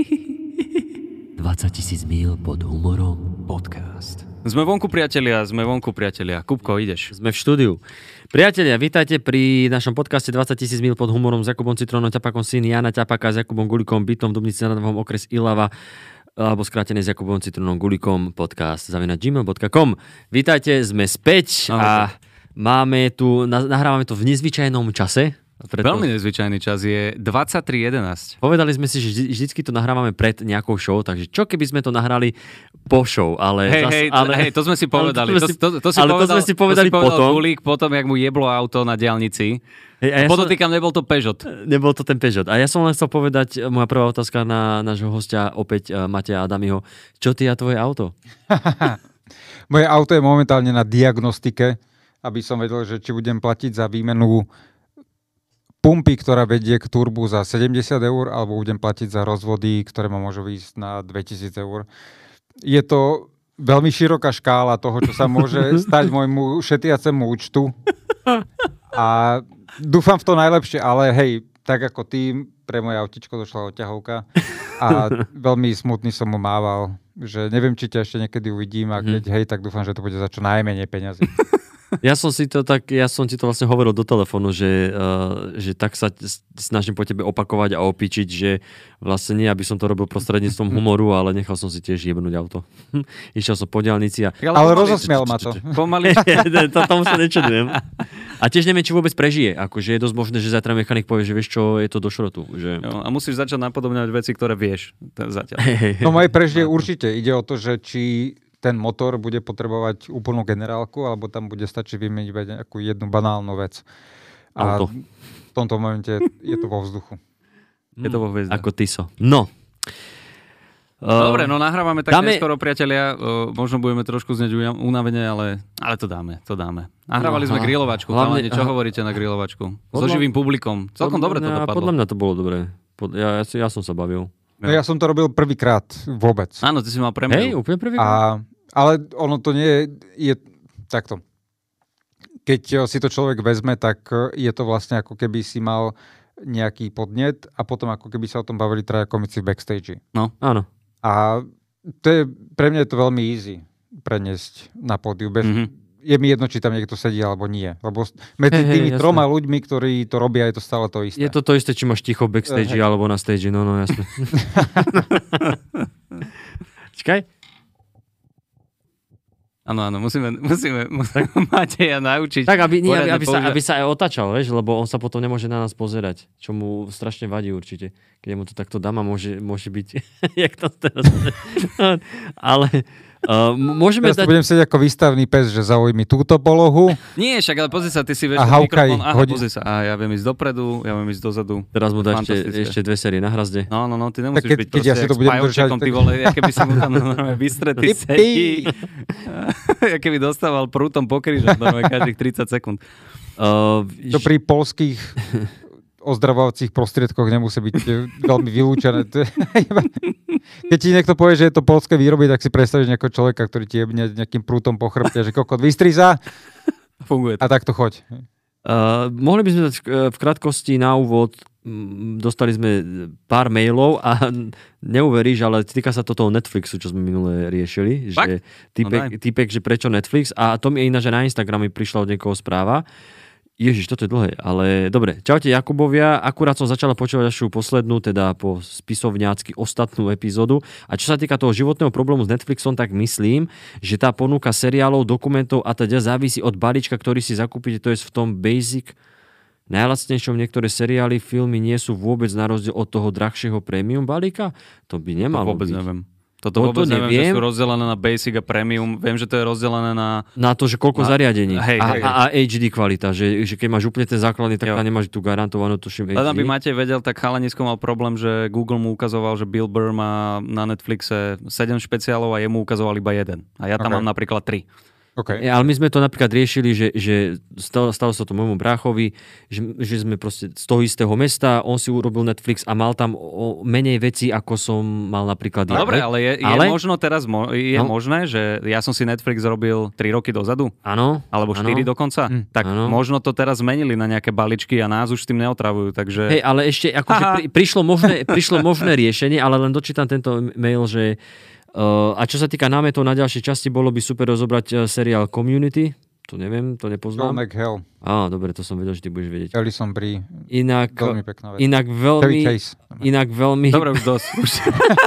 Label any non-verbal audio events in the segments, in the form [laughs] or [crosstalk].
20 tisíc mil pod humorom podcast. Sme vonku, priatelia, sme vonku, priatelia. Kupko, ideš. Sme v štúdiu. Priatelia, vítajte pri našom podcaste 20 tisíc mil pod humorom s Jakubom Citrónom, Ťapakom syn Jana Ťapaka, s Jakubom Gulikom, bytom v Dubnici nad Labom, okres Ilava alebo skrátené s Jakubom Citronom Gulikom podcast zavina gmail.com. Vítajte, sme späť a máme tu, nahrávame to v nezvyčajnom čase, preto... Veľmi nezvyčajný čas je 23.11. Povedali sme si, že vždy, vždycky to nahrávame pred nejakou show, takže čo keby sme to nahrali po show, ale... Hej, zas, hej, ale, hej, to sme si povedali. To, to, to, si ale povedal, to sme si povedali to si povedal potom. Gulík, potom, jak mu jeblo auto na diálnici. Hej, a ja Podotýkam, som, nebol to Peugeot. Nebol to ten Peugeot. A ja som len chcel povedať, moja prvá otázka na nášho hostia, opäť uh, Mateja Adamiho. Čo ty a tvoje auto? [laughs] Moje auto je momentálne na diagnostike, aby som vedel, že či budem platiť za výmenu pumpy, ktorá vedie k turbu za 70 eur, alebo budem platiť za rozvody, ktoré ma môžu výjsť na 2000 eur. Je to veľmi široká škála toho, čo sa môže [laughs] stať môjmu šetriacemu účtu. A dúfam v to najlepšie, ale hej, tak ako ty, pre moje autičko došla odťahovka a [laughs] veľmi smutný som mu mával, že neviem, či ťa ešte niekedy uvidím a keď mm. hej, tak dúfam, že to bude za čo najmenej peňazí. [laughs] Ja som si to tak, ja som ti to vlastne hovoril do telefónu, že, uh, že tak sa snažím po tebe opakovať a opičiť, že vlastne nie, aby som to robil prostredníctvom humoru, ale nechal som si tiež jebnúť auto. [laughs] Išiel som po diálnici a... Ale, rozosmiel ma to. [laughs] Pomaly. [laughs] to, tomu sa nečudujem. A tiež neviem, či vôbec prežije. Akože je dosť možné, že zajtra mechanik povie, že vieš čo, je to do šrotu. Že... Jo, a musíš začať napodobňovať veci, ktoré vieš zatiaľ. No moje prežije určite. Ide o to, že či ten motor bude potrebovať úplnú generálku, alebo tam bude stačiť vymeniť nejakú jednu banálnu vec. A Auto. v tomto momente je to vo vzduchu. Je to vo hviezde. Ako Tiso. No. Dobre, no nahrávame tak dáme... neskoro, priatelia. Uh, možno budeme trošku znieť unavene, ale, ale to dáme, to dáme. Nahrávali no, sme grilovačku. Hlavne, čo hovoríte na grilovačku? Podľa... So živým publikom. Celkom dobre to dopadlo. Podľa mňa to bolo dobre. Ja, ja, ja som sa bavil. No ja som to robil prvýkrát vôbec. Áno, ty si mal premiéru. Hej, úplne prvýkrát. A ale ono to nie je, je takto. Keď eh, si to človek vezme, tak eh, je to vlastne ako keby si mal nejaký podnet a potom ako keby sa o tom bavili traja komici v backstage. No, áno. A to je, pre mňa je to veľmi easy preniesť na pódiu. Bez, mm-hmm. Je mi jedno, či tam niekto sedí alebo nie. Lebo medzi hey, tými hey, troma jasné. ľuďmi, ktorí to robia, je to stále to isté. Je to to isté, či máš ticho backstage hey. alebo na stage. No, no, jasné. [laughs] Čakaj. Áno, áno, musíme, musíme, musíme [laughs] Mateja naučiť. Tak, aby, nie, aby, aby, sa, aby sa aj otačal, vieš, lebo on sa potom nemôže na nás pozerať, čo mu strašne vadí určite. Keď mu to takto dám a môže, môže byť, [laughs] jak to teraz... [laughs] Ale Uh, môžeme Teraz dať... budem sedieť ako výstavný pes, že zaujmi túto polohu. Nie, však ale pozri sa, ty si vieš a mikrofón. Aha, hodí... pozri sa. A ja viem ísť dopredu, ja viem ísť dozadu. Teraz mu dá ešte, ešte dve série na hrazde. No, no, no, ty nemusíš keď, byť keď ja si to budem držať, tak... ty vole, ja keby si mu tam vystretý sedí. [laughs] ja keby dostával prútom po krížom, každých 30 sekúnd. Uh, to pri polských [laughs] ozdravovacích prostriedkoch nemusí byť eh, veľmi vylúčené. Keď ti niekto povie, že je to polské výroby, tak si predstavíš nejakého človeka, ktorý ti jebne nejakým prútom po chrbte, že kokot vystri sa [laughs] Funguje to. a takto choď. Uh, mohli by sme dať v krátkosti na úvod, dostali sme pár mailov a [laughs] neuveríš, ale týka sa to toho Netflixu, čo sme minule riešili. Že typek, no typek, že prečo Netflix a to mi je iná, že na Instagrame prišla od niekoho správa, Ježiš, toto je dlhé, ale dobre. Čaute Jakubovia, akurát som začala počúvať vašu poslednú, teda po spisovňácky ostatnú epizódu. A čo sa týka toho životného problému s Netflixom, tak myslím, že tá ponuka seriálov, dokumentov a teda závisí od balíčka, ktorý si zakúpite, to je v tom basic najlacnejšom niektoré seriály, filmy nie sú vôbec na rozdiel od toho drahšieho premium balíka? To by nemalo to vôbec byť. neviem. Toto vôbec to neviem, neviem, že sú rozdelené na Basic a Premium. Viem, že to je rozdelené na... Na to, že koľko na... zariadení. Hej, a, hej. a, a HD kvalita, že, že keď máš úplne ten základný, tak tam nemáš tú garantovanú, tuším, HD. by Matej vedel, tak chalanisko mal problém, že Google mu ukazoval, že Bill Burr má na Netflixe 7 špeciálov a jemu ukazoval iba jeden. A ja tam okay. mám napríklad 3. Okay. Ale my sme to napríklad riešili, že, že stalo, stalo sa to môjmu bráchovi, že, že sme proste z toho istého mesta, on si urobil Netflix a mal tam o menej veci, ako som mal napríklad ja. Dobre, ale je, je ale... možno teraz mo- je no. možné, že ja som si Netflix robil 3 roky dozadu? Áno. Alebo 4 ano. dokonca? Hm. Tak ano. možno to teraz zmenili na nejaké baličky a nás už s tým neotravujú, takže... Hej, ale ešte akože pri, prišlo, možné, prišlo možné riešenie, ale len dočítam tento mail, že a čo sa týka námetov na ďalšie časti, bolo by super rozobrať uh, seriál Community. To neviem, to nepoznám. Joe McHale. Á, dobre, to som vedel, že ty budeš vedieť. Alison Brie. Inak, veľmi pekná vec. Inak veľmi... Inak veľmi... Dobre, už dosť. Už.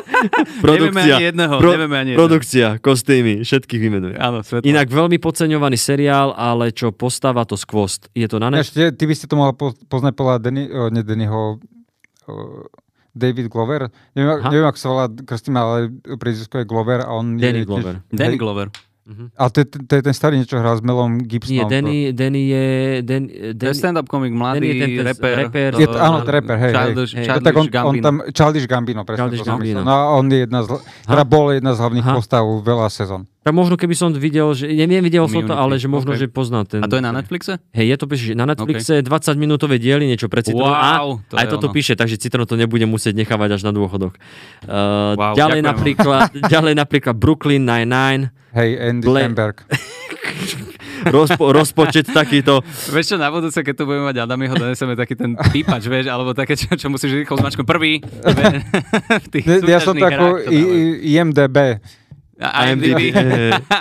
[laughs] produkcia, nevieme ani jedného. Pro, nevieme ani jedného. Produkcia, kostýmy, všetkých vymenuje. Áno, svetlo. Inak veľmi podceňovaný seriál, ale čo postáva to skvost. Je to na ne... Ešte, ty by ste to mal poznať podľa Denny, uh, nie Dennyho, uh, David Glover. Neviem, neviem ako sa volá Krstýma, ale prízvisko je Glover a on Danny je Glover. Tiež, Danny Glover. Uh-huh. Ale to, to, to je ten starý niečo hral s Melom Gibsonom. Nie, Danny, Danny je... Dan, Dan, to je stand-up komik, mladý je ten, rapper. rapper je, to, áno, to rapper, hej. Childish, hej. Childish tak on, Gambino. on tam, Childish Gambino, presne Childish Gambino. No a on je jedna z, teda bol jedna z hlavných ha? postav veľa sezón. Tak možno keby som videl, že neviem, videl som to, ale že možno, okay. že poznám ten... A to je na Netflixe? Hej, je to píše, že na Netflixe okay. 20 minútové diely, niečo pre Citroen. Wow, to aj toto ono. píše, takže Citroen to nebude musieť nechávať až na dôchodok. Uh, wow, ďalej, napríklad, [laughs] ďalej napríklad Brooklyn Nine-Nine. Hej, Andy Ble- Samberg. [laughs] Rozpo, rozpočet takýto. Vieš čo, na budúce, keď tu budeme mať Adamiho, doneseme taký ten pípač, vieš, alebo také, čo, čo musíš rýchlo značku prvý. [laughs] ja som takú IMDB. IMDb.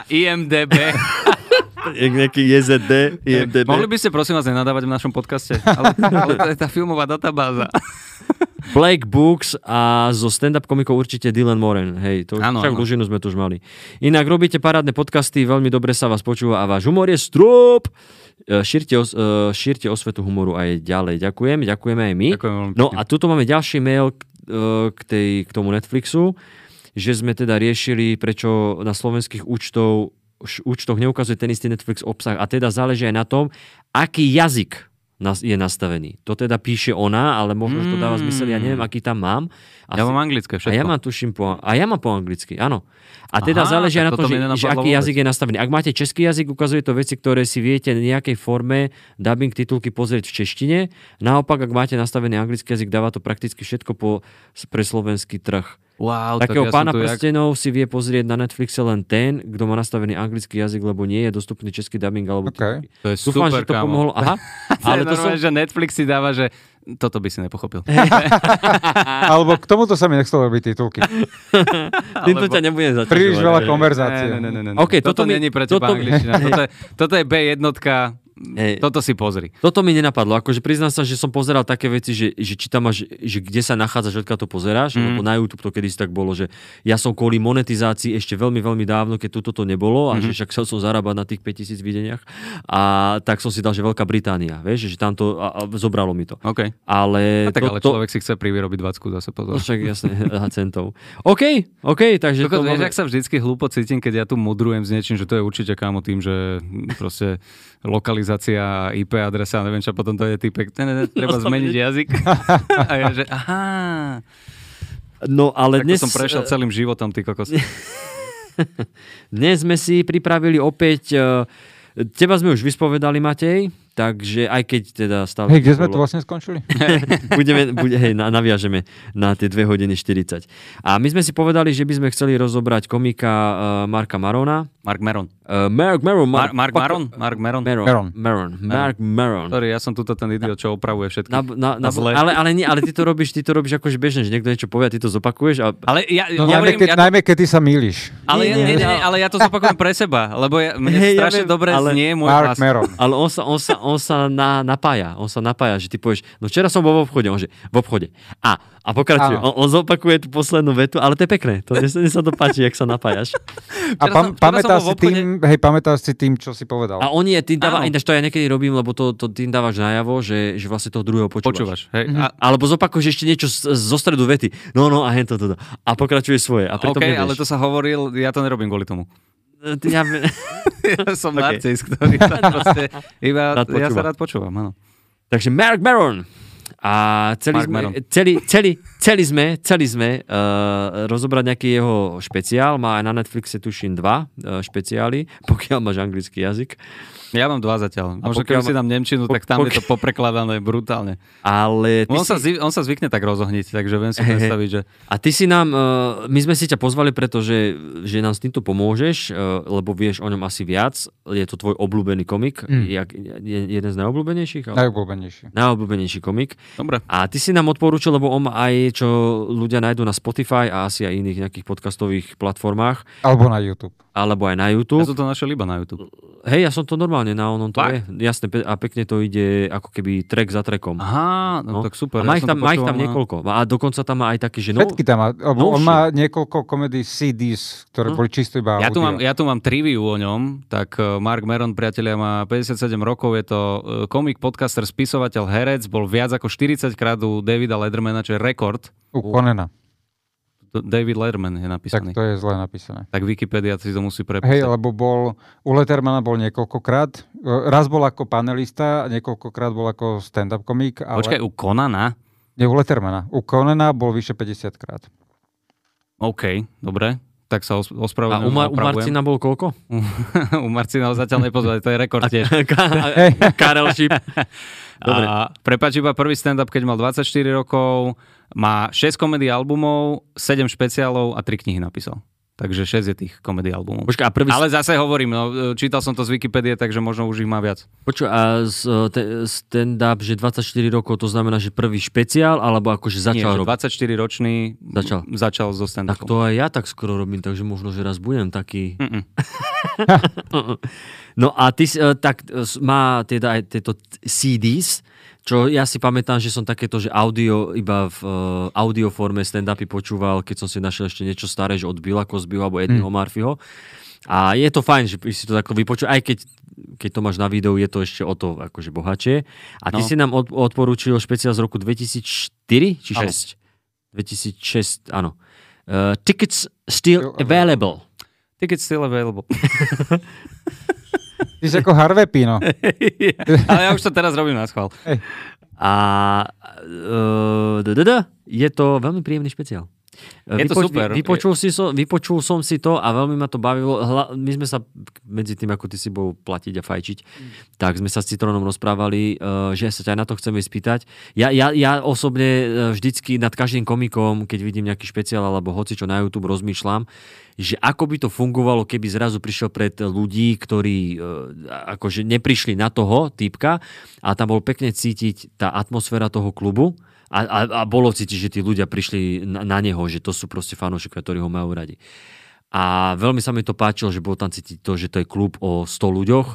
IMDB. [laughs] [laughs] Nejaký JZD, IMDB. Mohli by ste prosím vás nenadávať v našom podcaste? Ale, ale to je tá filmová databáza. [laughs] Black Books a zo stand-up komikov určite Dylan Moran. Hej, to ano, však dlžinu sme tu už mali. Inak robíte parádne podcasty, veľmi dobre sa vás počúva a váš humor je strop. E, šírte, os, uh, šírte osvetu humoru aj ďalej. Ďakujem, ďakujeme aj my. Ďakujem no a tuto máme ďalší mail k, k, tej, k tomu Netflixu že sme teda riešili, prečo na slovenských účtov, účtoch neukazuje ten istý Netflix obsah. A teda záleží aj na tom, aký jazyk je nastavený. To teda píše ona, ale možno, že to dáva zmysel, ja neviem, aký tam mám. Asi, ja mám anglické všetko. A ja mám tuším po, a ja mám po anglicky, áno. A teda Aha, záleží aj na tom, že, že aký vôbec. jazyk je nastavený. Ak máte český jazyk, ukazuje to veci, ktoré si viete v nejakej forme dubbing titulky pozrieť v češtine. Naopak, ak máte nastavený anglický jazyk, dáva to prakticky všetko po, pre slovenský trh. Wow, Takého tak ja pána prstenov jak... si vie pozrieť na Netflixe len ten, kto má nastavený anglický jazyk, lebo nie je dostupný český dubbing alebo okay. To je Dúfam, super, že to pomohlo. [laughs] Aha. to ale to som... že Netflix si dáva, že toto by si nepochopil. [laughs] Alebo k tomuto sa mi nechcelo robiť titulky. [laughs] Týmto ťa nebudem zaťažovať. Príliš veľa konverzácie. Ne, ne, ne, ne. Okay, toto, toto mi, není pre teba toto... angličtina. Toto je, toto je B1, Hej. Toto si pozri. Toto mi nenapadlo. Akože priznám sa, že som pozeral také veci, že, že či tam máš, že kde sa nachádzaš, odkiaľ to pozeráš, mm. lebo na YouTube to kedysi tak bolo, že ja som kvôli monetizácii ešte veľmi, veľmi dávno, keď toto to nebolo a mm. že však chcel som zarábať na tých 5000 videniach a tak som si dal, že Veľká Británia, vieš, že tam to a, a zobralo mi to. Okay. Ale, a tak, to, ale človek si chce privyrobiť 20 zase pozor. No však jasne, [laughs] centov. OK, OK, takže Doko, to vieš, máme... ak sa vždycky hlúpo cítim, keď ja tu mudrujem s niečím, že to je určite kámo tým, že proste lokalizácia IP adresa, neviem čo, potom to je typek, treba [laughs] zmeniť jazyk. [laughs] a ja, že aha. No ale tak dnes... som prešiel celým životom, ty kokos. [laughs] dnes sme si pripravili opäť... Uh, teba sme už vyspovedali, Matej. Takže aj keď teda stále... Hej, kde sme tu vlastne skončili? Budeme, bude, hej, naviažeme na tie 2 hodiny 40. A my sme si povedali, že by sme chceli rozobrať komika uh, Marka Marona. Mark Maron. Uh, Mark Maron. Mar- Mark Maron? Mark Maron? Maron. Maron. Maron. Mark Maron. Sorry, ja som tuto ten idiot, čo opravuje všetky. Na, na, na, zle. Ale, ale, nie, ale ty to robíš, ty to robíš akože bežne, že niekto niečo povie a ty to zopakuješ. A... Ale ja, no, ja najmä, keď, ja to... najmä keď ty sa mýliš. Ale, nie, nie, nie, nie, ale ja to zopakujem pre seba, lebo ja, mne hey, strašne ja viem, dobre ale... znie môj Mark hlas. Maron. Ale on sa, on sa, on sa na, napája. On sa napája, že ty povieš, no včera som bol v obchode, on že v obchode. A, a pokračuje. On, on, zopakuje tú poslednú vetu, ale to je pekné. To mne sa to páči, jak sa napájaš. [laughs] A pam, pamätáš si tým, hej, pamätáš si tým, čo si povedal. A on je, tým dáva, ináč to ja niekedy robím, lebo to, to tým dávaš najavo, že, že vlastne toho druhého počúvaš. Počúvaš, hej. Mhm. A, alebo zopakuješ ešte niečo z, zo stredu vety. No, no, a hen to, to, to. A pokračuje svoje. A OK, nevieš. ale to sa hovoril, ja to nerobím kvôli tomu. Ja, [laughs] ja som [laughs] okay. narcis, ktorý proste, iba, ja sa rád počúvam, áno. Takže Mark Maron. A celý sme, celý, celý, celý sme, celý sme uh, rozobrať nejaký jeho špeciál. Má aj na Netflixe, tuším, dva uh, špeciály, [laughs] pokiaľ máš anglický jazyk. Ja mám dva zatiaľ. Možno keď si dám Nemčinu, tak tam je to poprekladané brutálne. Ale on, si... sa zv... on sa zvykne tak rozohniť, takže viem si predstaviť, že... A ty si nám, uh, my sme si ťa pozvali, pretože že nám s týmto pomôžeš, uh, lebo vieš o ňom asi viac. Je to tvoj obľúbený komik. Mm. Jak, je, jeden z najobľúbenejších? Ale... Najobľúbenejší. Najobľúbenejší komik. Dobre. A ty si nám odporúčil, lebo on aj, čo ľudia nájdú na Spotify a asi aj iných nejakých podcastových platformách. Alebo na YouTube alebo aj na YouTube. Ja som to našiel iba na YouTube. Hej, ja som to normálne na onom to je. Jasne, a pekne to ide ako keby track za trackom. Aha, no, no. tak super. A má, ja ich tam, má ich tam niekoľko. A dokonca tam má aj taký, že... No, Všetky tam má. On má niekoľko komedy CDs, ktoré hm. boli čisto iba ja tu, mám, ja tu mám trivia o ňom. Tak eh, Mark Meron, priatelia, má 57 rokov. Je to eh, komik, podcaster, spisovateľ, herec. Bol viac ako 40 krát u Davida Ledermana, čo je rekord. U Conena. David Letterman je napísaný. Tak to je zle napísané. Tak Wikipedia si to musí prepísať. Hej, lebo bol, u Lettermana bol niekoľkokrát. Raz bol ako panelista, niekoľkokrát bol ako stand-up komik. Ale... Počkaj, u Conana? Nie, u Lettermana. U Conana bol vyše 50 krát. OK, dobre. Tak sa ospravedlňujem. A u, Mar- u Marcina bol koľko? [laughs] u Marcina ho zatiaľ nepozvali, to je rekord tiež. Karel Šip. [laughs] Dobre. A prepáč iba prvý stand-up, keď mal 24 rokov, má 6 komedy albumov, 7 špeciálov a 3 knihy napísal. Takže 6 je tých komedy albumov. Počka, a prvý... Ale zase hovorím, no, čítal som to z Wikipédie, takže možno už ich má viac. Počuj, a stand-up, že 24 rokov, to znamená, že prvý špeciál, alebo akože začal robiť? 24 ročný začal, začal so stand Tak to aj ja tak skoro robím, takže možno, že raz budem taký... [laughs] no a ty, e, tak e, má teda aj tieto CDs, čo ja si pamätám, že som takéto, že audio iba v uh, audio forme stand-upy počúval, keď som si našiel ešte niečo staré, že od Billa Cosbyho alebo Eddieho mm. Murphyho. A je to fajn, že si to takto vypočul, aj keď, keď to máš na videu, je to ešte o to akože bohačie. A ty no. si nám od, odporúčil špeciál z roku 2004 či 6? 2006, áno. Uh, tickets still available. Tickets still available. [laughs] Ty si ako Harvey Pino. [laughs] Ale ja už to teraz robím na schvál. A uh, je to veľmi príjemný špeciál. Je to Vypoč, super. Vypočul, si so, vypočul som si to a veľmi ma to bavilo. Hla, my sme sa medzi tým, ako ty si bol platiť a fajčiť, mm. tak sme sa s Citronom rozprávali, uh, že sa ťa na to chceme spýtať. Ja, ja, ja osobne uh, vždycky nad každým komikom, keď vidím nejaký špeciál alebo hoci čo na YouTube rozmýšľam, že ako by to fungovalo, keby zrazu prišiel pred ľudí, ktorí uh, akože neprišli na toho typka a tam bol pekne cítiť tá atmosféra toho klubu a, a, a bolo cítiť, že tí ľudia prišli na, na neho, že to sú proste fanúšikovia, ktorí ho majú radi. A veľmi sa mi to páčilo, že bolo tam cítiť to, že to je klub o 100 ľuďoch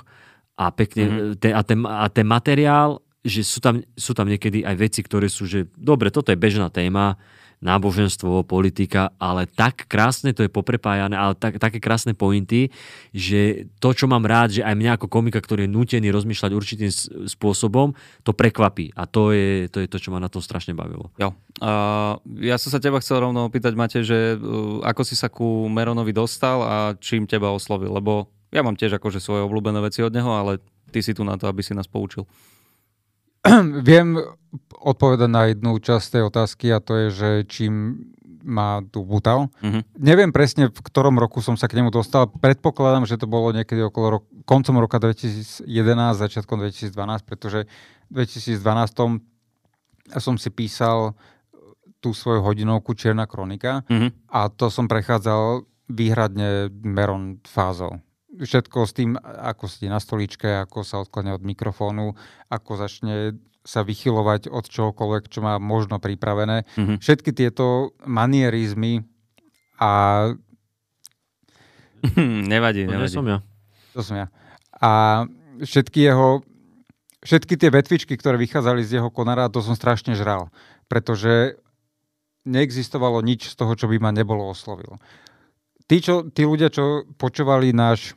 a pekne, mm-hmm. ten, a, ten, a ten materiál, že sú tam, sú tam niekedy aj veci, ktoré sú, že dobre, toto je bežná téma, náboženstvo, politika, ale tak krásne to je poprepájané, ale tak, také krásne pointy, že to, čo mám rád, že aj mňa ako komika, ktorý je nutený rozmýšľať určitým spôsobom, to prekvapí. A to je to, je to čo ma na tom strašne bavilo. Jo. Uh, ja som sa teba chcel rovno opýtať, Mate, že uh, ako si sa ku Meronovi dostal a čím teba oslovil, lebo ja mám tiež akože svoje obľúbené veci od neho, ale ty si tu na to, aby si nás poučil. [clears throat] Viem odpovedať na jednu časť tej otázky a to je, že čím má tu butal. Uh-huh. Neviem presne, v ktorom roku som sa k nemu dostal. Predpokladám, že to bolo niekedy okolo ro- koncom roka 2011, začiatkom 2012, pretože v 2012 som si písal tú svoju hodinovku Čierna kronika uh-huh. a to som prechádzal výhradne Meron fázou všetko s tým, ako sedí na stoličke, ako sa odkladne od mikrofónu, ako začne sa vychylovať od čohokoľvek, čo má možno pripravené. Mm-hmm. Všetky tieto manierizmy a... nevadí, [laughs] nevadí. To som ja. To som ja. A všetky jeho... Všetky tie vetvičky, ktoré vychádzali z jeho konára, to som strašne žral. Pretože neexistovalo nič z toho, čo by ma nebolo oslovilo. Tí, čo, tí ľudia, čo počúvali náš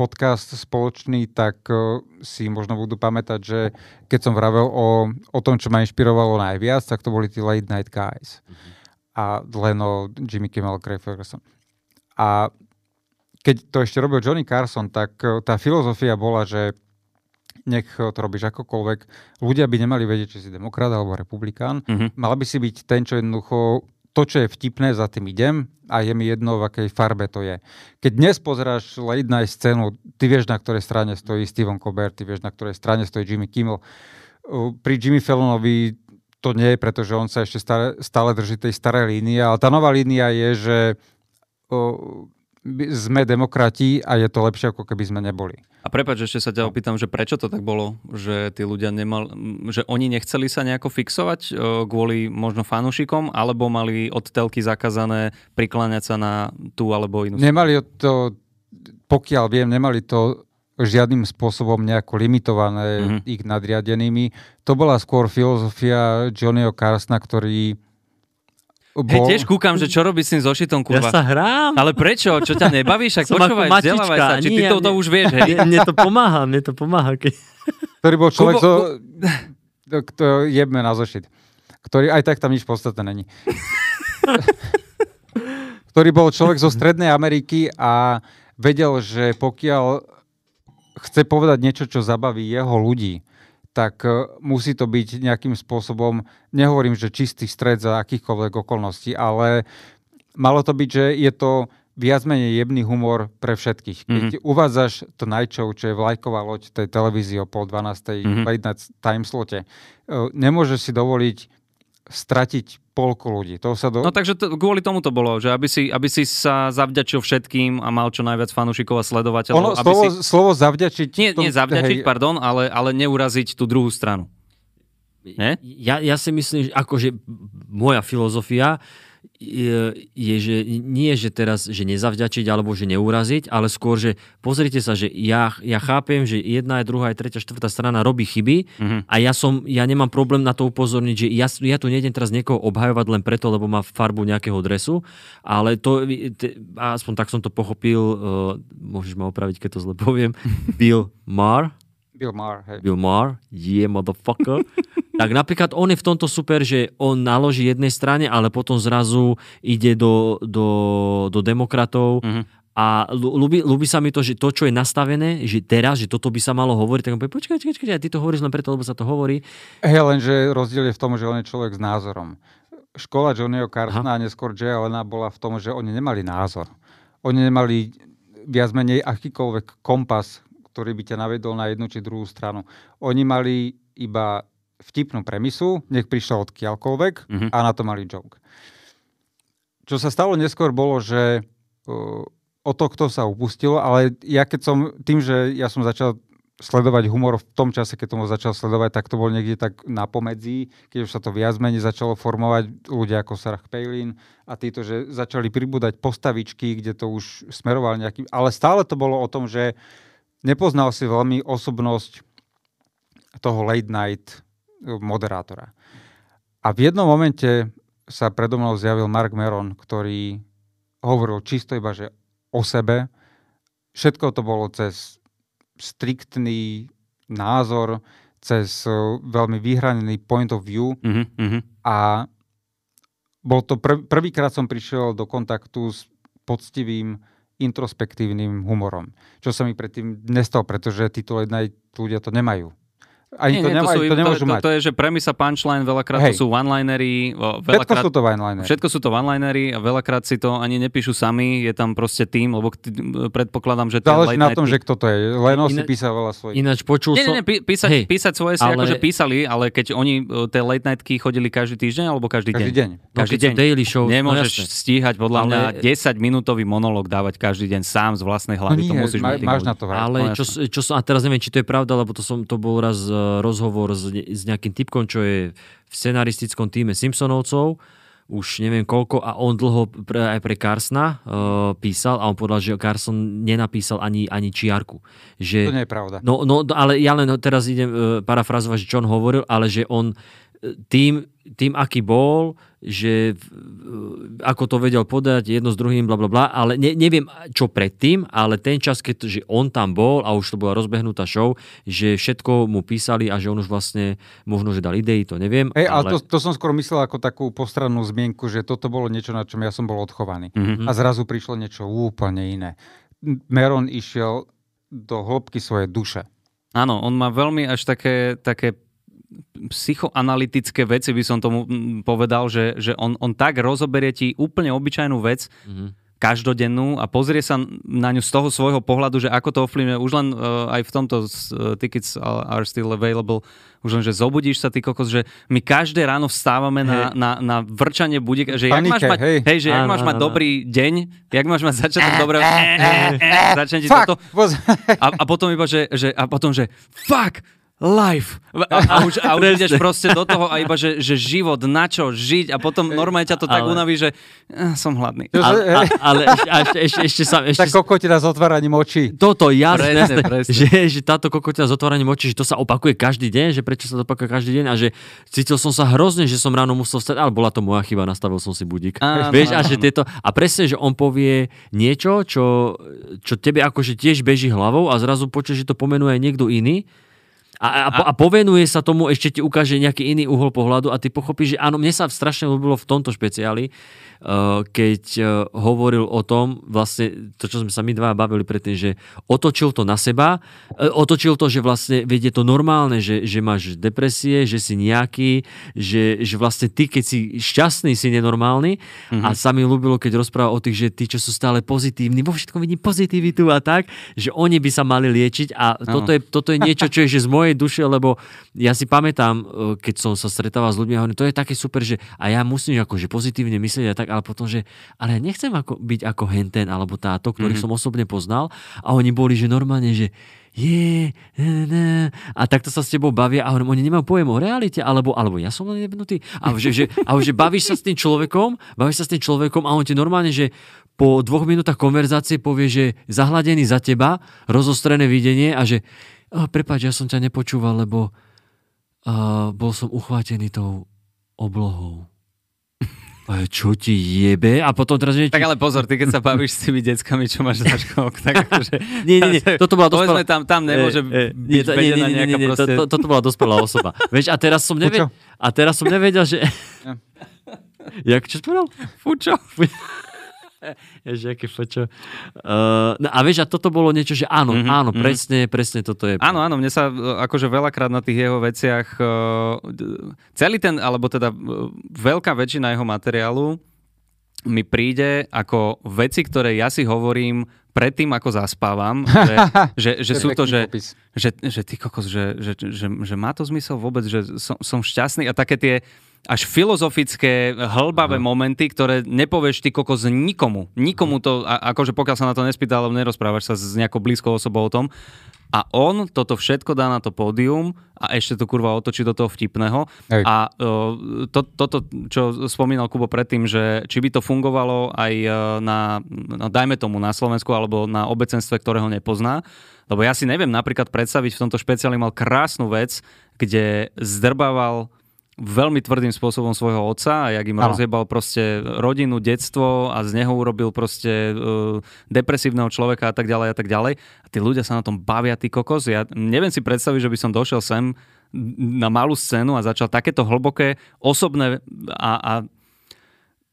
podcast spoločný, tak uh, si možno budú pamätať, že keď som vravel o, o tom, čo ma inšpirovalo najviac, tak to boli tí Late Night Guys. Mm-hmm. A Leno, Jimmy Kimmel, Craig Ferguson. A keď to ešte robil Johnny Carson, tak uh, tá filozofia bola, že nech to robíš akokoľvek. Ľudia by nemali vedieť, či si demokrat alebo republikán. Mm-hmm. Mal by si byť ten, čo jednoducho to, čo je vtipné, za tým idem a je mi jedno, v akej farbe to je. Keď dnes pozeráš late night scénu, ty vieš, na ktorej strane stojí Steven Colbert, ty vieš, na ktorej strane stojí Jimmy Kimmel. Pri Jimmy Fallonovi to nie je, pretože on sa ešte stále, stále drží tej starej línie, ale tá nová línia je, že sme demokrati a je to lepšie, ako keby sme neboli. A prepáč, ešte sa ťa opýtam, že prečo to tak bolo, že tí ľudia nemal, že oni nechceli sa nejako fixovať kvôli možno fanúšikom, alebo mali od telky zakázané prikláňať sa na tú alebo inú Nemali to, pokiaľ viem, nemali to žiadnym spôsobom nejako limitované mm-hmm. ich nadriadenými. To bola skôr filozofia Johnnyho Carsona, ktorý bol... Hej, tiež kúkam, že čo robí s tým zošitom, kurva. Ja sa hrám. Ale prečo? Čo ťa nebaví? Však počúvaj, vzdelávaj sa. Či ty to, to už vieš, hej? Mne to pomáha, mne to pomáha. Keď... Ktorý bol človek, Kubo... zo... to jebme na zošit. Ktorý, aj tak tam nič podstatné není. ktorý bol človek zo Strednej Ameriky a vedel, že pokiaľ chce povedať niečo, čo zabaví jeho ľudí, tak e, musí to byť nejakým spôsobom, nehovorím, že čistý stred za akýchkoľvek okolností, ale malo to byť, že je to viac menej jemný humor pre všetkých. Keď mm-hmm. uvádzaš to Show, čo je vlajková loď tej televízie o pol 12. Mm-hmm. night time slote, e, nemôžeš si dovoliť stratiť polku ľudí. To sa do... No takže to, kvôli tomu to bolo, že aby si, aby si sa zavďačil všetkým a mal čo najviac fanúšikov a sledovateľov. Ono, aby slovo, si... slovo zavďačiť... Nie, to, nie zavďačiť, hej. pardon, ale, ale neuraziť tú druhú stranu. Nie? Ja, ja si myslím, že akože moja filozofia je, že nie, že teraz, že nezavďačiť alebo že neuraziť, ale skôr, že pozrite sa, že ja, ja chápem, že jedna, druhá, aj tretia, štvrtá strana robí chyby mm-hmm. a ja som, ja nemám problém na to upozorniť, že ja, ja tu nejdem teraz niekoho obhajovať len preto, lebo má farbu nejakého dresu, ale to, aspoň tak som to pochopil, uh, môžeš ma opraviť, keď to zle poviem, [laughs] Bill Maher, Bill Maher, hej. Bill Maher, yeah, motherfucker. [laughs] tak napríklad on je v tomto super, že on naloží jednej strane, ale potom zrazu ide do, do, do demokratov mm-hmm. a ľúbi sa mi to, že to, čo je nastavené, že teraz, že toto by sa malo hovoriť, tak on povie, počkaj, počkaj, počkaj, ty to hovoríš len preto, lebo sa to hovorí. Hej, lenže rozdiel je v tom, že on je človek s názorom. Škola Johnnyho Carsona a neskôr Jay Allena bola v tom, že oni nemali názor. Oni nemali viac menej akýkoľvek kompas, ktorý by ťa navedol na jednu či druhú stranu. Oni mali iba vtipnú premisu, nech prišiel od kiaľkoľvek mm-hmm. a na to mali joke. Čo sa stalo neskôr bolo, že uh, o to, kto sa upustilo, ale ja keď som, tým, že ja som začal sledovať humor v tom čase, keď ho začal sledovať, tak to bol niekde tak na pomedzi, keď už sa to viac menej začalo formovať ľudia ako Sarah Palin a títo, že začali pribúdať postavičky, kde to už smeroval nejaký... Ale stále to bolo o tom, že uh, nepoznal si veľmi osobnosť toho late night eh, moderátora. A v jednom momente sa predo mnou zjavil Mark Meron, ktorý hovoril čisto iba, že o sebe. Všetko to bolo cez striktný názor, cez eh, veľmi vyhranený point of view mm-hmm. a bol to prv, prvýkrát som prišiel do kontaktu s poctivým introspektívnym humorom. Čo sa mi predtým nestalo, pretože títo ľudia to nemajú. Ani nie, to, nie, nemaj, to, sú, to nemôžu to, mať. To, to je, že premisa punchline, veľakrát Hej. to sú one-linery. Veľakrát, všetko sú to one-linery. Všetko sú to one-linery a veľakrát si to ani nepíšu sami, je tam proste tým, lebo predpokladám, že... Záleží na tom, že kto to je. Leno si písal veľa svojich. Ináč počul som... Nie, nie, písať, písať svoje si ale... akože písali, ale keď oni e, tie late nightky chodili každý týždeň alebo každý, každý deň? deň. Každý no, deň. Daily show, no Nemôžeš no, stíhať podľa ale... mňa 10-minútový monolog dávať každý deň sám z vlastnej hlavy. No nie, to musíš máš na to Ale čo, a teraz neviem, či to je pravda, lebo to, som, to bol raz e, rozhovor s, s nejakým typkom, čo je v scenaristickom týme Simpsonovcov, už neviem koľko a on dlho pre, aj pre Carsona uh, písal a on povedal, že Carson nenapísal ani, ani čiarku. Že, to nie je pravda. No, no ale ja len teraz idem uh, parafrazovať, že čo on hovoril, ale že on tým, tým, aký bol, že ako to vedel podať jedno s druhým, bla, bla, bla, ale ne, neviem čo predtým, ale ten čas, keď že on tam bol a už to bola rozbehnutá show, že všetko mu písali a že on už vlastne možno, že dal idei, to neviem. Hey, ale, ale to, to som skoro myslel ako takú postrannú zmienku, že toto bolo niečo, na čom ja som bol odchovaný. Mm-hmm. A zrazu prišlo niečo úplne iné. Meron išiel do hĺbky svojej duše Áno, on má veľmi až také, také psychoanalytické veci, by som tomu povedal, že, že on, on tak rozoberie ti úplne obyčajnú vec, mm-hmm každodennú a pozrie sa na ňu z toho svojho pohľadu, že ako to ovplyvňuje. Už len uh, aj v tomto uh, tickets are still available, už len, že zobudíš sa, ty kokos, že my každé ráno vstávame na, na, na vrčanie budíka, že Panike, jak máš mať, hej. Hej, že jak máš mať dobrý deň, jak máš mať začiatok dobrého, začne ti toto. A, a potom iba, že, že, a potom, že fuck, life. A, a už, a už ideš proste do toho a iba, že, že život, na čo žiť a potom normálne ťa to tak ale... unaví, že eh, som hladný. Ale, ale, ale ešte, ešte, ešte sa... Ešte... Tak kokotina s otváraním očí. Toto, jasné, presne, [laughs] presne. Že, že táto kokotina s otváraním očí, že to sa opakuje každý deň, že prečo sa to opakuje každý deň a že cítil som sa hrozne, že som ráno musel vstať, ale bola to moja chyba, nastavil som si budík. Áno, [laughs] Vieš, a že tieto, a presne, že on povie niečo, čo, čo tebe akože tiež beží hlavou a zrazu počuješ, že to pomenuje niekto iný a, a, a, a povenuje sa tomu, ešte ti ukáže nejaký iný uhol pohľadu a ty pochopíš, že áno, mne sa strašne ľúbilo v tomto špeciáli, Eh, keď eh, hovoril o tom, vlastne to, čo sme sa my dva bavili predtým, že otočil to na seba, eh, otočil to, že vlastne vedie to normálne, že, že máš depresie, že si nejaký, že, že vlastne ty, keď si šťastný, si nenormálny mm-hmm. a sa mi ľúbilo, keď rozprával o tých, že tí, čo sú stále pozitívni, vo všetkom vidím pozitivitu a tak, že oni by sa mali liečiť a toto je, toto je niečo, čo je že z mojej duše, lebo ja si pamätám, keď som sa stretával s ľuďmi a hovorím, to je také super, že a ja musím akože pozitívne myslieť a tak, ale potom, že ale ja nechcem ako, byť ako henten alebo táto, ktorých mm-hmm. som osobne poznal a oni boli, že normálne, že je, ne, a takto sa s tebou bavia a hovorím, oni nemajú pojem o realite, alebo, alebo ja som len nebnutý. A že, že, a že bavíš sa s tým človekom, bavíš sa s tým človekom a on ti normálne, že po dvoch minútach konverzácie povie, že zahladený za teba, rozostrené videnie a že prepáč, ja som ťa nepočúval, lebo uh, bol som uchvátený tou oblohou čo ti jebe? A potom teraz... Tak ale pozor, ty keď sa bavíš s tými deckami, čo máš za škok, tak [laughs] akože... Nie, nie, nie, [laughs] toto bola dospelá... tam, tam nemôže e, e, byť nie, nie, nie, nie, nie, nie, proste... to, to, toto bola dospelá osoba. [laughs] Vieš, a teraz som nevedel... A teraz som nevedel, že... Jak, čo povedal? Fučo. [laughs] Ježi, aké fočo. Uh, no a vieš, a toto bolo niečo, že áno, mm-hmm, áno, mm-hmm. presne, presne toto je. Áno, áno, mne sa e, akože veľakrát na tých jeho veciach uh, celý ten, alebo teda uh, veľká väčšina jeho materiálu mi príde ako veci, ktoré ja si hovorím predtým, ako zaspávam, [laughs] že, že, že sú to, že, že, že ty kokos, že, že, že, že má to zmysel vôbec, že som, som šťastný a také tie až filozofické, hlbavé Aha. momenty, ktoré nepovieš ty kokos nikomu. Nikomu to, a, akože pokiaľ sa na to nespýta, alebo nerozprávaš sa s nejakou blízkou osobou o tom. A on toto všetko dá na to pódium a ešte to kurva otočí do toho vtipného. Hej. A uh, to, toto, čo spomínal Kubo predtým, že či by to fungovalo aj uh, na, no, dajme tomu, na Slovensku alebo na obecenstve, ktorého nepozná. Lebo ja si neviem napríklad predstaviť, v tomto špeciáli mal krásnu vec, kde zdrbával veľmi tvrdým spôsobom svojho otca a jak im ano. rozjebal proste rodinu, detstvo a z neho urobil proste uh, depresívneho človeka a tak ďalej a tak ďalej. A tí ľudia sa na tom bavia, ty kokos. Ja neviem si predstaviť, že by som došiel sem na malú scénu a začal takéto hlboké, osobné a, a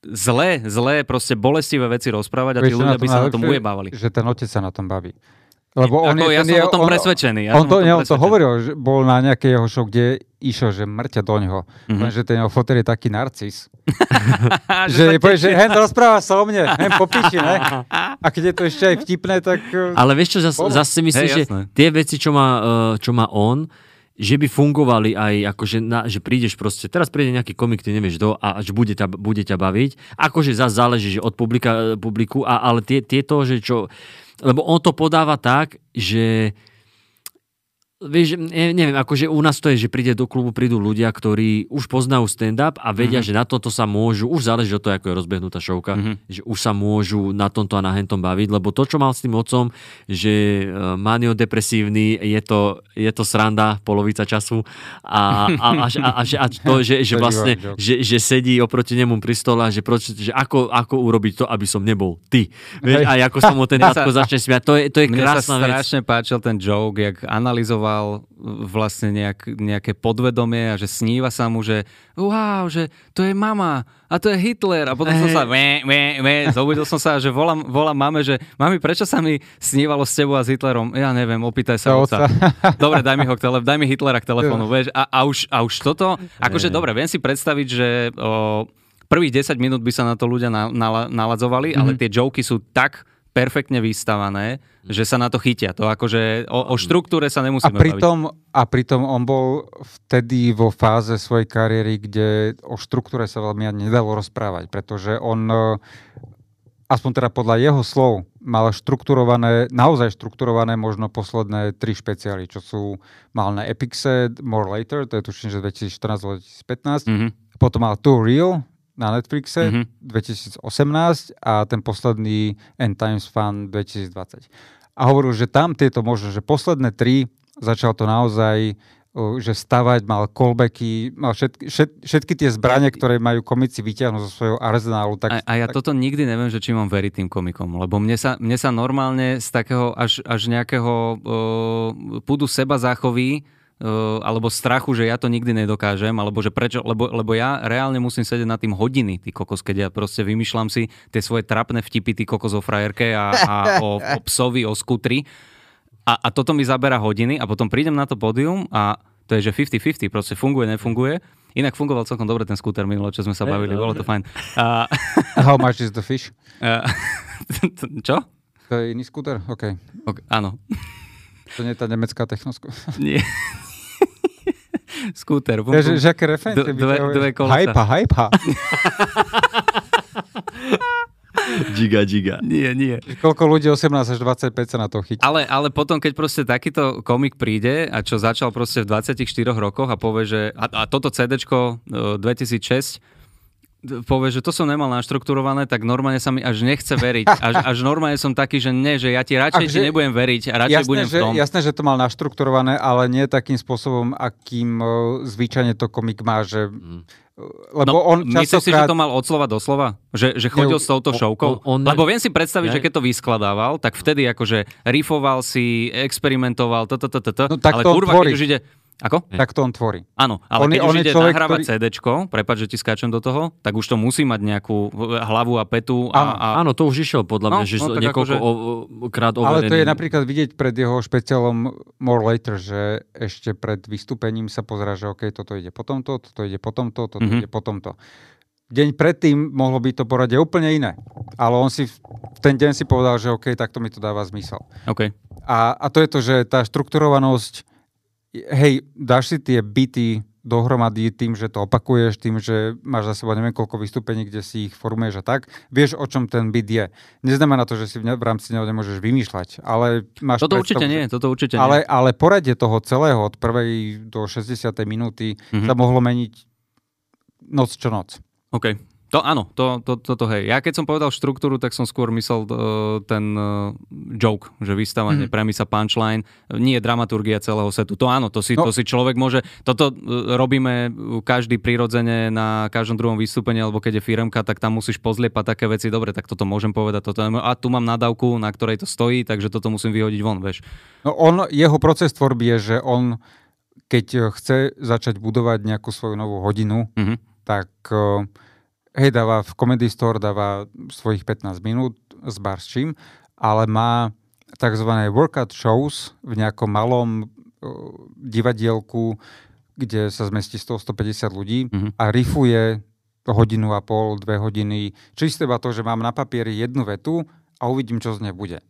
zlé, zlé, proste bolestivé veci rozprávať a tí ľudia by sa na tom ujebávali. Že ten otec sa na tom baví. Lebo on Ako, je, ja som je, o tom on, presvedčený. Ja on, to, on to hovoril, že bol na nejakej jeho show, kde išiel, že mŕťa do ňoho. Mm-hmm. Lenže ten jeho fotel je taký narcis. [laughs] že povie, že hen rozpráva sa o mne, hen popíši, ne? [laughs] A keď je to ešte aj vtipné, tak... Eh, Ale vieš čo, zase zas si myslíš, hey, že tie veci, čo má, eh, čo má on, že by fungovali aj, akože na, že prídeš proste, teraz príde nejaký komik, ty nevieš do a že bude ťa, bude ťa baviť. Akože zase záleží, že od publika, publiku, a, ale tie, tieto, že čo lebo on to podáva tak, že Vieš, neviem, akože u nás to je, že príde do klubu, prídu ľudia, ktorí už poznajú stand-up a vedia, mm-hmm. že na tomto sa môžu, už záleží od toho, ako je rozbehnutá šovka, mm-hmm. že už sa môžu na tomto a na hentom baviť, lebo to, čo mal s tým otcom, že e, maniodepresívny, je to, je to sranda polovica času a, a, a, a, a, a to, že, [laughs] že vlastne, že, že sedí oproti nemu pri stole a že, proč, že ako, ako urobiť to, aby som nebol ty. Vieš, a ako sa mu ten tatko [laughs] začne smiať, to je, to je krásna vec. Mne sa strašne páčil ten joke, jak analyzoval aktivoval vlastne nejak, nejaké podvedomie a že sníva sa mu, že wow, že to je mama a to je Hitler. A potom som sa, me, me, me, zobudil som sa, že volám, volám mame, že mami, prečo sa mi snívalo s tebou a s Hitlerom? Ja neviem, opýtaj sa oca. [laughs] Dobre, daj mi ho k tele, daj mi Hitlera k telefónu, vieš. A, a, už, a už toto, akože dobre, viem si predstaviť, že o, prvých 10 minút by sa na to ľudia na, na, naladzovali, mm-hmm. ale mhm. tie joky sú tak perfektne vystavané, že sa na to chytia. To akože o, o štruktúre sa nemusíme a pritom, baviť. A pritom on bol vtedy vo fáze svojej kariéry, kde o štruktúre sa veľmi ani nedalo rozprávať, pretože on, e, aspoň teda podľa jeho slov, mal štrukturované, naozaj štrukturované možno posledné tri špeciály, čo sú, mal na Epixe More Later, to je tuším, že 2014-2015, mm-hmm. potom mal Too Real, na Netflixe mm-hmm. 2018 a ten posledný End Times Fun 2020. A hovoril, že tam tieto možno, že posledné tri začal to naozaj že stavať, mal callbacky, mal všetky, všet, všetky tie zbranie, ktoré majú komici vyťahnuť zo svojho arzenálu. Tak, a, a ja tak... toto nikdy neviem, že či mám veriť tým komikom, lebo mne sa, mne sa normálne z takého až, až nejakého uh, púdu seba záchoví alebo strachu, že ja to nikdy nedokážem, alebo že prečo, lebo, lebo ja reálne musím sedieť na tým hodiny, ty kokos, keď ja proste vymýšľam si tie svoje trapné vtipy, ty kokos o frajerke a, a o, o psovi, o skutri. A, a toto mi zabera hodiny a potom prídem na to pódium a to je, že 50-50, proste funguje, nefunguje. Inak fungoval celkom dobre ten skúter minulo, čo sme sa bavili, bolo to fajn. Uh, How much is the fish? Uh, [laughs] čo? To je iný skúter? OK. okay áno. To nie je tá nemecká technosko. Nie, Skúter. Bum, bum. Že, aké referencie dve, dve kolesa. Hajpa, hajpa. [laughs] Giga, giga. Nie, nie. Koľko ľudí 18 až 25 sa na to chytí. Ale, ale potom, keď proste takýto komik príde a čo začal proste v 24 rokoch a povie, že a, a toto CDčko 2006 povie, že to som nemal naštrukturované, tak normálne sa mi až nechce veriť. Až, [laughs] až normálne som taký, že nie, že ja ti radšej ti nebudem veriť a radšej jasné, budem že, v tom. Jasné, že to mal naštrukturované, ale nie takým spôsobom, akým uh, zvyčajne to komik má, že mm. Lebo no, on častokrát... Myslíš si, že to mal od slova do slova? Že, že chodil ne, s touto šovkou? On, on, Lebo viem si predstaviť, ne? že keď to vyskladával, tak vtedy akože rifoval si, experimentoval, toto, toto, toto, no, ale kurva, keď už ide ako? Tak to on tvorí. Áno, ale on keď on už ide človek, nahrávať ktorý... CDčko, prepáč, že ti skáčem do toho, tak už to musí mať nejakú hlavu a petu. A, áno, a... áno to už išiel podľa mňa, no, že no, niekoľko akože... o, krát overený. Ale to je napríklad vidieť pred jeho špeciálom More Later, že ešte pred vystúpením sa pozerá, že OK, toto ide po tomto, toto ide po tomto, toto mm-hmm. ide po tomto. Deň predtým mohlo byť to poradie úplne iné. Ale on si v ten deň si povedal, že OK, takto mi to dáva zmysel. Okay. A, a to je to, že tá štrukturovanosť hej, dáš si tie byty dohromady tým, že to opakuješ, tým, že máš za sebou neviem koľko vystúpení, kde si ich formuješ a tak, vieš, o čom ten byt je. Neznamená to, že si v, v rámci neho nemôžeš vymýšľať, ale máš... Toto určite nie, toto určite ale, nie. Ale poradie toho celého od prvej do 60. minúty mm-hmm. sa mohlo meniť noc čo noc. OK. To áno, to, to, toto hej. Ja keď som povedal štruktúru, tak som skôr myslel uh, ten uh, joke, že vystávanie, mm. premisa, punchline, nie je dramaturgia celého setu. To áno, to si, no. to si človek môže, toto uh, robíme každý prirodzene na každom druhom vystúpení, alebo keď je firmka, tak tam musíš pozliepať také veci, dobre, tak toto môžem povedať, toto, a tu mám nadávku, na ktorej to stojí, takže toto musím vyhodiť von, vieš. No on, jeho proces tvorby je, že on, keď chce začať budovať nejakú svoju novú hodinu, mm-hmm. tak... Uh, hej, dáva v Comedy Store, dáva svojich 15 minút s barščím, ale má tzv. workout shows v nejakom malom uh, divadielku, kde sa zmestí 100-150 ľudí mm-hmm. a rifuje hodinu a pol, dve hodiny. Čisto iba to, že mám na papieri jednu vetu a uvidím, čo z nej bude.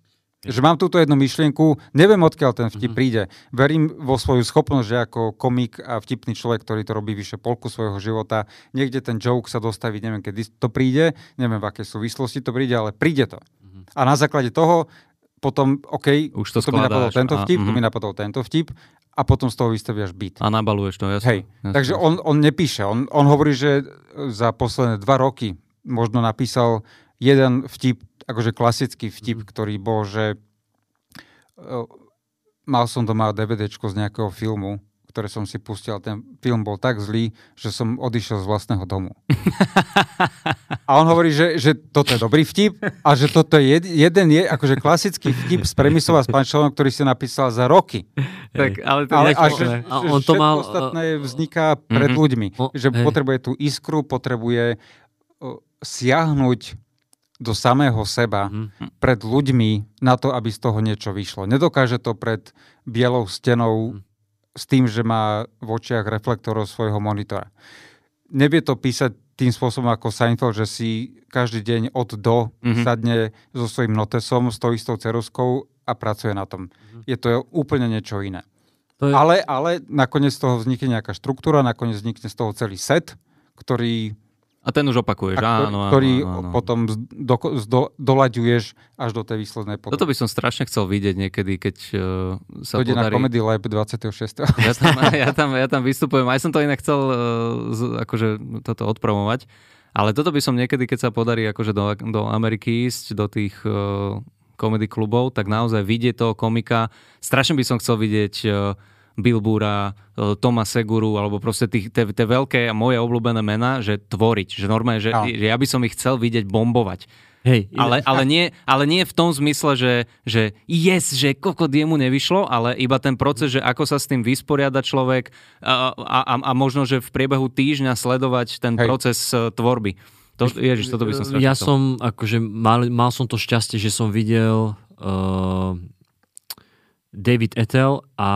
Že mám túto jednu myšlienku, neviem odkiaľ ten vtip mm-hmm. príde. Verím vo svoju schopnosť, že ako komik a vtipný človek, ktorý to robí vyše polku svojho života, niekde ten joke sa dostaví, neviem kedy to príde, neviem v akej súvislosti to príde, ale príde to. Mm-hmm. A na základe toho potom, OK, Už to, to mi napadol tento vtip, a, mm-hmm. to mi mhm. napadol tento vtip a potom z toho vystaviaš byt. A nabaluješ to, jasne. Hej, jasne. takže on, on nepíše. On, on hovorí, že za posledné dva roky možno napísal jeden vtip akože klasický vtip, mm. ktorý bol, že uh, mal som doma DVDčko z nejakého filmu, ktoré som si pustil. Ten film bol tak zlý, že som odišiel z vlastného domu. A on hovorí, že, že toto je dobrý vtip a že toto je jeden je akože klasický vtip z Premisova s Pančelom, ktorý si napísal za roky. Tak, ale to ale, a že, a on to mal, ostatné vzniká pred mm-hmm. ľuďmi. Že hej. potrebuje tú iskru, potrebuje siahnuť do samého seba mm. pred ľuďmi na to, aby z toho niečo vyšlo. Nedokáže to pred bielou stenou mm. s tým, že má v očiach reflektorov svojho monitora. Nevie to písať tým spôsobom ako Seinfeld, že si každý deň od do mm-hmm. sadne so svojím notesom, s tou istou ceruskou a pracuje na tom. Mm-hmm. Je to úplne niečo iné. To je... ale, ale nakoniec z toho vznikne nejaká štruktúra, nakoniec vznikne z toho celý set, ktorý a ten už opakuješ, a áno, Ktorý áno, áno. potom do, do, doľaďuješ až do tej výslednej podoby. Toto by som strašne chcel vidieť niekedy, keď uh, sa to podarí... na Comedy Lab 26. Ja tam, [laughs] ja, tam, ja tam vystupujem, aj som to inak chcel uh, z, akože toto odpromovať, ale toto by som niekedy, keď sa podarí akože do, do Ameriky ísť, do tých uh, komedy klubov, tak naozaj vidieť toho komika, strašne by som chcel vidieť uh, Bill Bura, e, Toma Seguru, alebo proste tie veľké a moje obľúbené mená, že tvoriť. Že normálne, že, no. že ja by som ich chcel vidieť bombovať. Hej, ale, ale, nie, ale nie v tom zmysle, že, že yes, že kokot jemu nevyšlo, ale iba ten proces, že ako sa s tým vysporiada človek a, a, a možno, že v priebehu týždňa sledovať ten Hej. proces e, tvorby. To, ježiš, toto by som Ja som, akože mal, mal som to šťastie, že som videl uh, David Ethel a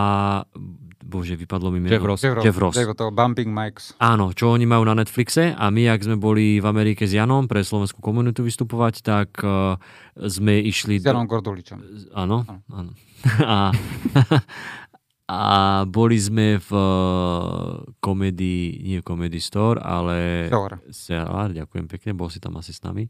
bože, vypadlo mi meno. Jeff Ross. Jeff Ross. Jeff Ross. Bumping Mikes. Áno, čo oni majú na Netflixe a my, ak sme boli v Amerike s Janom pre slovenskú komunitu vystupovať, tak uh, sme išli... S Janom Gorduličom. Áno, áno. áno. [laughs] a, [laughs] a boli sme v komedii, nie Comedy Store, ale... Store. Cellar, ďakujem pekne, bol si tam asi s nami.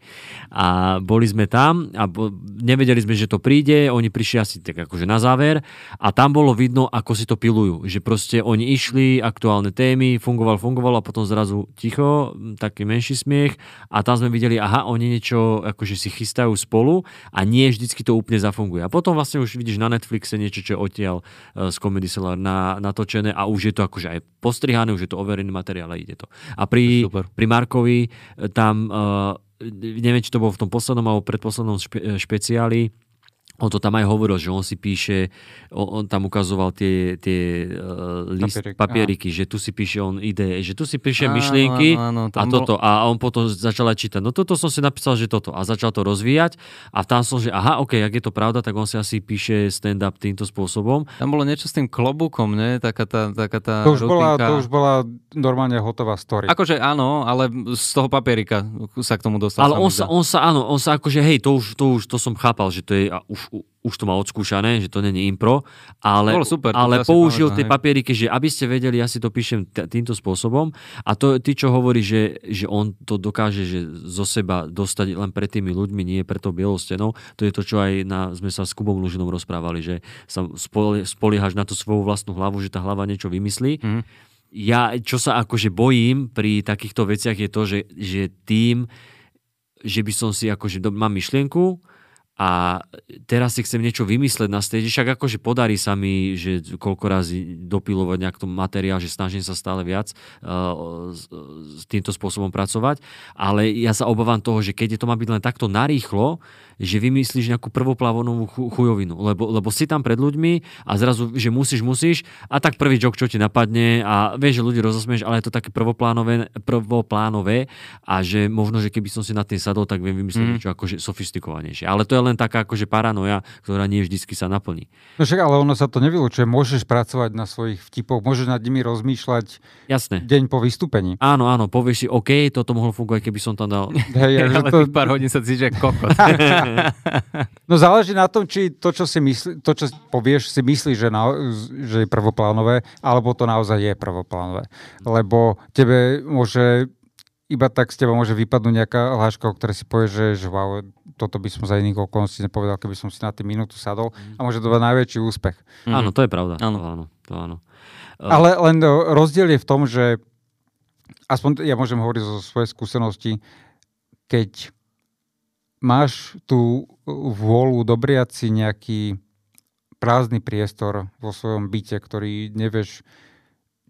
A boli sme tam a bo, nevedeli sme, že to príde, oni prišli asi tak akože na záver a tam bolo vidno, ako si to pilujú. Že proste oni išli, aktuálne témy, fungoval, fungoval a potom zrazu ticho, taký menší smiech a tam sme videli, aha, oni niečo akože si chystajú spolu a nie vždycky to úplne zafunguje. A potom vlastne už vidíš na Netflixe niečo, čo odtiaľ z Comedy Cellar na, natočené a už je to akože aj postrihané, už je to overený materiál a ide to. A pri, pri Markovi e, tam, uh, neviem, či to bolo v tom poslednom alebo predposlednom špe, špeciáli, on to tam aj hovoril, že on si píše, on, on tam ukazoval tie, tie uh, list, Papierik, papieriky, áno. že tu si píše on ide, že tu si píše áno, myšlienky áno, áno, a toto. Bol... A on potom začal aj čítať, no toto som si napísal, že toto. A začal to rozvíjať a tam som, že aha, ok, ak je to pravda, tak on si asi píše stand-up týmto spôsobom. Tam bolo niečo s tým klobúkom, ne? Taká tá, taká tá to, už bola, to už bola normálne hotová story. Akože áno, ale z toho papierika sa k tomu dostal. Ale on sa, on sa, áno, on sa akože, hej, to už, to už to som chápal, že to je už už to má odskúšané, že to není impro, ale, super, ale použil pamätám, tie papieriky, že aby ste vedeli, ja si to píšem t- týmto spôsobom a to, ty, čo hovorí, že, že on to dokáže že zo seba dostať len pred tými ľuďmi, nie pred tou bielou stenou, to je to, čo aj na, sme sa s Kubom Lužinom rozprávali, že sa spoliehaš na tú svoju vlastnú hlavu, že tá hlava niečo vymyslí. Mm. Ja, čo sa akože bojím pri takýchto veciach je to, že, že tým, že by som si akože, mám myšlienku, a teraz si chcem niečo vymysleť na stage, však akože podarí sa mi, že koľko razy dopilovať nejak tom materiál, že snažím sa stále viac uh, s týmto spôsobom pracovať, ale ja sa obávam toho, že keď je to má byť len takto narýchlo, že vymyslíš nejakú prvoplávonovú chujovinu, lebo, lebo si tam pred ľuďmi a zrazu, že musíš, musíš a tak prvý jok, čo ti napadne a vieš, že ľudí rozosmieš, ale je to také prvoplánové, prvoplánové a že možno, že keby som si na tým sadol, tak viem vymyslieť mm. niečo akože sofistikovanejšie. Ale to je len taká akože paranoja, ktorá nie vždycky sa naplní. No však ale ono sa to nevylučuje. Môžeš pracovať na svojich vtipoch, môžeš nad nimi rozmýšľať Jasné. deň po vystúpení. Áno, áno, povieš si, OK, toto mohlo fungovať, keby som tam dal. Hej, [laughs] ale to... pár hodín sa cítiš kokot. [laughs] [laughs] no záleží na tom, či to, čo, si myslí, to, čo povieš, si myslíš, že, na, že je prvoplánové, alebo to naozaj je prvoplánové. Lebo tebe môže iba tak z teba môže vypadnúť nejaká hláška, o ktorej si povieš, že, že wow, toto by som za iných okolností nepovedal, keby som si na tým minútu sadol mm. a môže to dať najväčší úspech. Mm. Áno, to je pravda. Áno. To áno, to áno. Ale len rozdiel je v tom, že aspoň ja môžem hovoriť zo svojej skúsenosti, keď máš tú vôľu dobriať si nejaký prázdny priestor vo svojom byte, ktorý nevieš,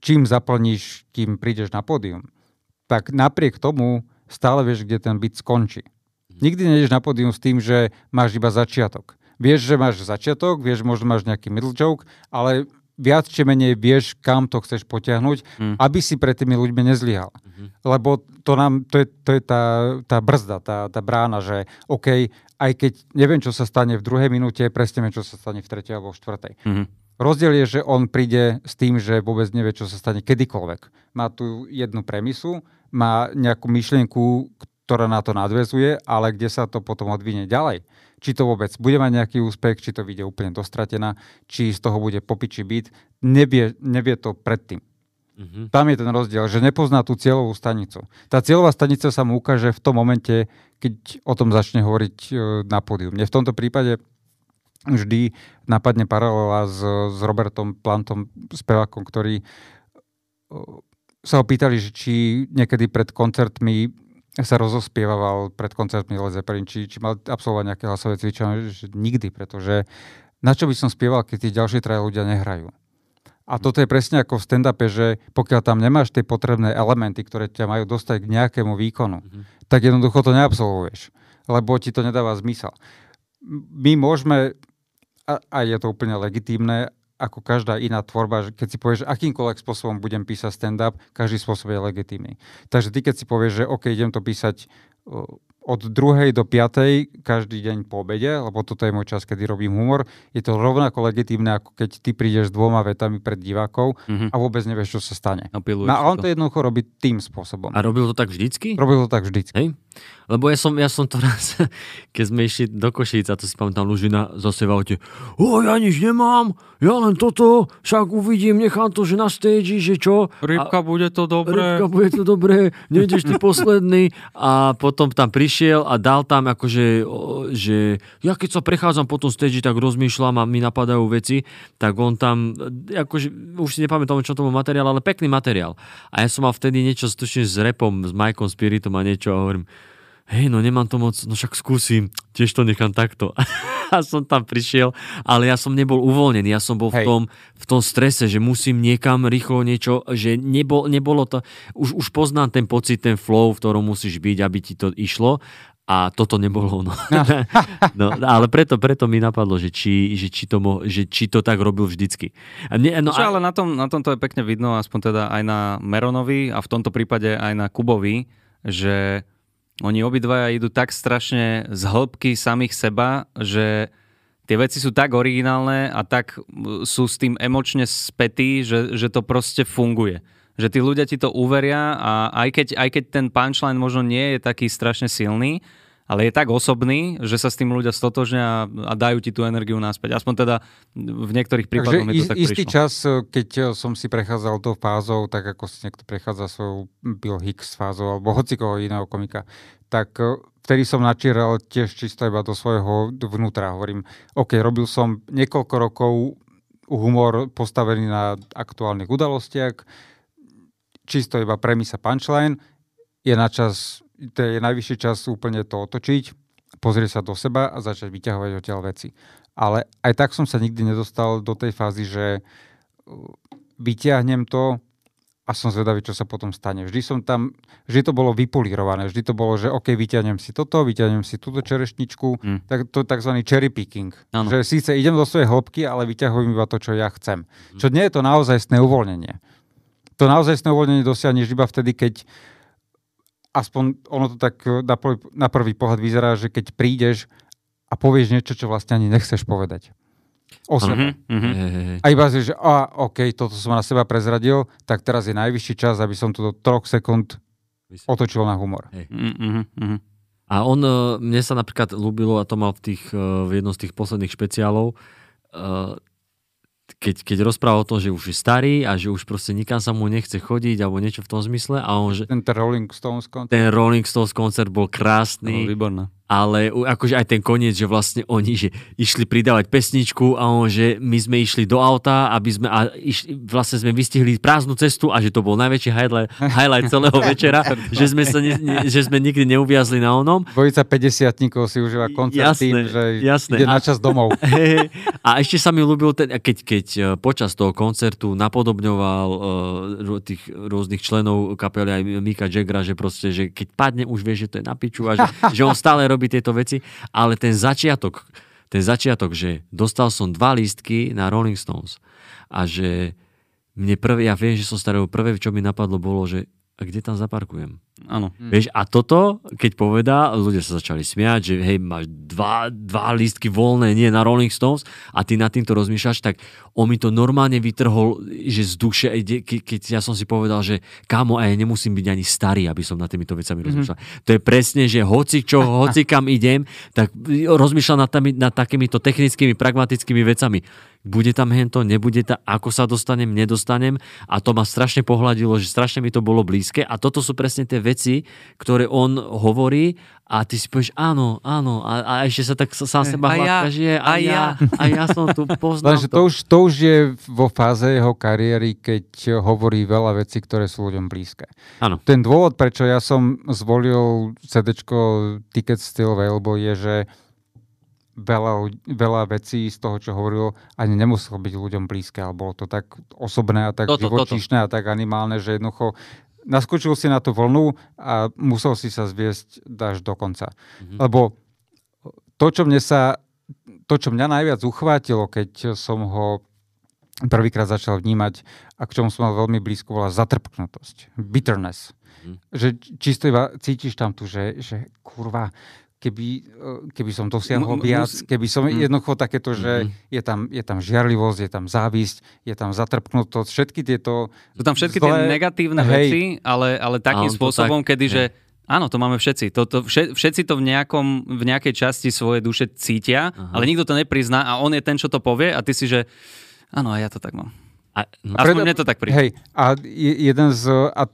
čím zaplníš, kým prídeš na pódium tak napriek tomu stále vieš, kde ten byt skončí. Nikdy nejdeš na pódium s tým, že máš iba začiatok. Vieš, že máš začiatok, vieš, možno máš nejaký middle joke, ale viac či menej vieš, kam to chceš potiahnuť, mm. aby si pred tými ľuďmi nezlyhal. Mm-hmm. Lebo to, nám, to je, to je tá, tá brzda, tá, tá brána, že OK, aj keď neviem, čo sa stane v druhej minúte, presne viem, čo sa stane v tretej alebo v štvrtej. Mm-hmm. Rozdiel je, že on príde s tým, že vôbec nevie, čo sa stane kedykoľvek. Má tu jednu premisu, má nejakú myšlienku, ktorá na to nadvezuje, ale kde sa to potom odvinie ďalej. Či to vôbec bude mať nejaký úspech, či to vyjde úplne dostratená, či z toho bude popiči byt, nevie, nevie to predtým. Mm-hmm. Tam je ten rozdiel, že nepozná tú cieľovú stanicu. Tá cieľová stanica sa mu ukáže v tom momente, keď o tom začne hovoriť e, na pódium. Mne v tomto prípade vždy napadne paralela s, s Robertom Plantom, spevákom, ktorý e, sa ho pýtali, že či niekedy pred koncertmi sa rozospieval pred koncertmi Led Zeppelin, či, či mal absolvovať nejaké hlasové cvičenie, že nikdy, pretože na čo by som spieval, keď tí ďalší traja ľudia nehrajú. A toto je presne ako v stand-upe, že pokiaľ tam nemáš tie potrebné elementy, ktoré ťa majú dostať k nejakému výkonu, mm-hmm. tak jednoducho to neabsolvuješ, lebo ti to nedáva zmysel. My môžeme, a, a je to úplne legitímne, ako každá iná tvorba, že keď si povieš, že akýmkoľvek spôsobom budem písať stand-up, každý spôsob je legitímny. Takže ty keď si povieš, že OK, idem to písať od druhej do piatej každý deň po obede, lebo toto je môj čas, kedy robím humor. Je to rovnako legitímne, ako keď ty prídeš s dvoma vetami pred divákov mm-hmm. a vôbec nevieš, čo sa stane. No, a on to jednoducho robí tým spôsobom. A robil to tak vždycky? Robil to tak vždycky. Hej? Lebo ja som, ja som to [laughs] raz, keď sme išli do Košíc, a to si pamätám, Lužina zase v aute, o, ja nič nemám, ja len toto, však uvidím, nechám to, že na stage, že čo. Rybka, a, bude to dobré. Rybka, bude to dobré, nejdeš ty posledný. A potom tam prišiel a dal tam akože, že ja keď sa prechádzam po tom stage, tak rozmýšľam a mi napadajú veci, tak on tam, akože, už si nepamätám, čo to bol materiál, ale pekný materiál. A ja som mal vtedy niečo stučne s repom, s Majkom Spiritom a niečo a hovorím, hej, no nemám to moc, no však skúsim, tiež to nechám takto. [laughs] a som tam prišiel, ale ja som nebol uvoľnený, ja som bol v tom, v tom strese, že musím niekam rýchlo niečo, že nebol, nebolo to, už, už poznám ten pocit, ten flow, v ktorom musíš byť, aby ti to išlo a toto nebolo ono. No. [laughs] [laughs] no, ale preto, preto mi napadlo, že či, že či, to, mo, že či to tak robil vždycky. A nie, no, Čo, a... ale na tom, na tom to je pekne vidno, aspoň teda aj na Meronovi a v tomto prípade aj na Kubovi, že oni obidvaja idú tak strašne z hĺbky samých seba, že tie veci sú tak originálne a tak sú s tým emočne spätí, že, že to proste funguje. Že tí ľudia ti to uveria a aj keď, aj keď ten punchline možno nie je taký strašne silný, ale je tak osobný, že sa s tým ľudia stotožnia a, dajú ti tú energiu naspäť. Aspoň teda v niektorých prípadoch mi to tak istý prišlo. čas, keď som si prechádzal tou fázou, tak ako si niekto prechádza svojou Bill Hicks fázou alebo hocikoho iného komika, tak eh, vtedy som načíral tiež čisto iba do svojho vnútra. Hovorím, OK, robil som niekoľko rokov humor postavený na aktuálnych udalostiach, čisto iba premisa punchline, je na čas to je najvyšší čas úplne to otočiť, pozrieť sa do seba a začať vyťahovať odtiaľ veci. Ale aj tak som sa nikdy nedostal do tej fázy, že uh, vyťahnem to a som zvedavý, čo sa potom stane. Vždy som tam, vždy to bolo vypolírované, vždy to bolo, že OK, vyťahnem si toto, vyťahnem si túto čerešničku, mm. tak to je tzv. cherry picking. Ano. Že síce idem do svojej hĺbky, ale vyťahujem iba to, čo ja chcem. Mm. Čo nie je to naozaj uvoľnenie. To naozaj uvoľnenie dosiahneš iba vtedy, keď aspoň ono to tak eh, na prvý, na prvý pohľad vyzerá, že keď prídeš a povieš niečo, čo vlastne ani nechceš povedať. O sebe. Uh-huh, uh-huh. A iba si, že a, OK, toto som na seba prezradil, tak teraz je najvyšší čas, aby som to do troch sekúnd otočil na humor. Uh-huh, uh-huh. A on, eh, mne sa napríklad ľúbilo, a to mal v, tých, eh, v jednom z tých posledných špeciálov, keď, keď rozprával o tom, že už je starý a že už proste nikam sa mu nechce chodiť alebo niečo v tom zmysle. A on, že, ten Rolling Stones koncert. Ten Rolling Stones koncert bol krásny. No, výborné. Ale akože aj ten koniec, že vlastne oni že išli pridávať pesničku a on, že my sme išli do auta, aby sme, a išli, vlastne sme vystihli prázdnu cestu a že to bol najväčší highlight, highlight celého [laughs] večera, že sme, sa ne, ne, že sme nikdy neuviazli na onom. Dvojica 50 si užíva koncert jasné, tým, že jasné. ide na čas domov. [laughs] A ešte sa mi ľúbil, ten, keď, keď e, počas toho koncertu napodobňoval uh, tých rôznych členov kapely aj Mika Jaggera, že proste, že keď padne, už vie, že to je na piču a že, [laughs] že on stále robí tieto veci, ale ten začiatok, ten začiatok, že dostal som dva lístky na Rolling Stones a že mne prvé, ja viem, že som starého prvé, čo mi napadlo, bolo, že a kde tam zaparkujem? Áno. Hm. Vieš, a toto, keď povedá, ľudia sa začali smiať, že hej, máš dva, dva lístky voľné, nie na Rolling Stones a ty nad týmto rozmýšľaš, tak on mi to normálne vytrhol, že z duše, keď ja som si povedal, že kámo, aj nemusím byť ani starý, aby som nad týmito vecami mm-hmm. rozmýšľal. To je presne, že hoci čo, [laughs] hoci kam idem, tak rozmýšľam nad, tami, nad takýmito technickými, pragmatickými vecami bude tam hento, nebude tam, ako sa dostanem, nedostanem a to ma strašne pohľadilo, že strašne mi to bolo blízke a toto sú presne tie veci, ktoré on hovorí a ty si povieš áno, áno a, a ešte sa tak sám seba hladka, že je, a, ja, a ja som tu [laughs] poznal to. to. už, to už je vo fáze jeho kariéry, keď hovorí veľa vecí, ktoré sú ľuďom blízke. Áno. Ten dôvod, prečo ja som zvolil CD Ticket Still Available je, že veľa, veľa vecí z toho, čo hovoril, ani nemuselo byť ľuďom blízke, ale bolo to tak osobné a tak toto, živočíšne toto. a tak animálne, že jednoducho naskočil si na tú vlnu a musel si sa zviesť až do konca. Mm-hmm. Lebo to, čo mne sa to, čo mňa najviac uchvátilo, keď som ho prvýkrát začal vnímať a k čomu som mal veľmi blízko, bola zatrpknutosť, bitterness. Mm. Že čisto iba cítiš tam tu, že, že kurva, keby, eh, keby som dosiahol viac, keby som mm. jednoducho takéto, že mm. je, tam, je tam žiarlivosť, je tam závisť, je tam zatrpknutosť, všetky tieto... Sú tam všetky zlé, tie negatívne hej, veci, ale, ale takým spôsobom, tak, kedy, hej. že Áno, to máme všetci. To, to, všetci to v, nejakom, v nejakej časti svojej duše cítia, Aha. ale nikto to neprizná a on je ten, čo to povie a ty si, že áno, a ja to tak mám. A, no, Aspoň mne to tak príde. Hej, a jeden z, a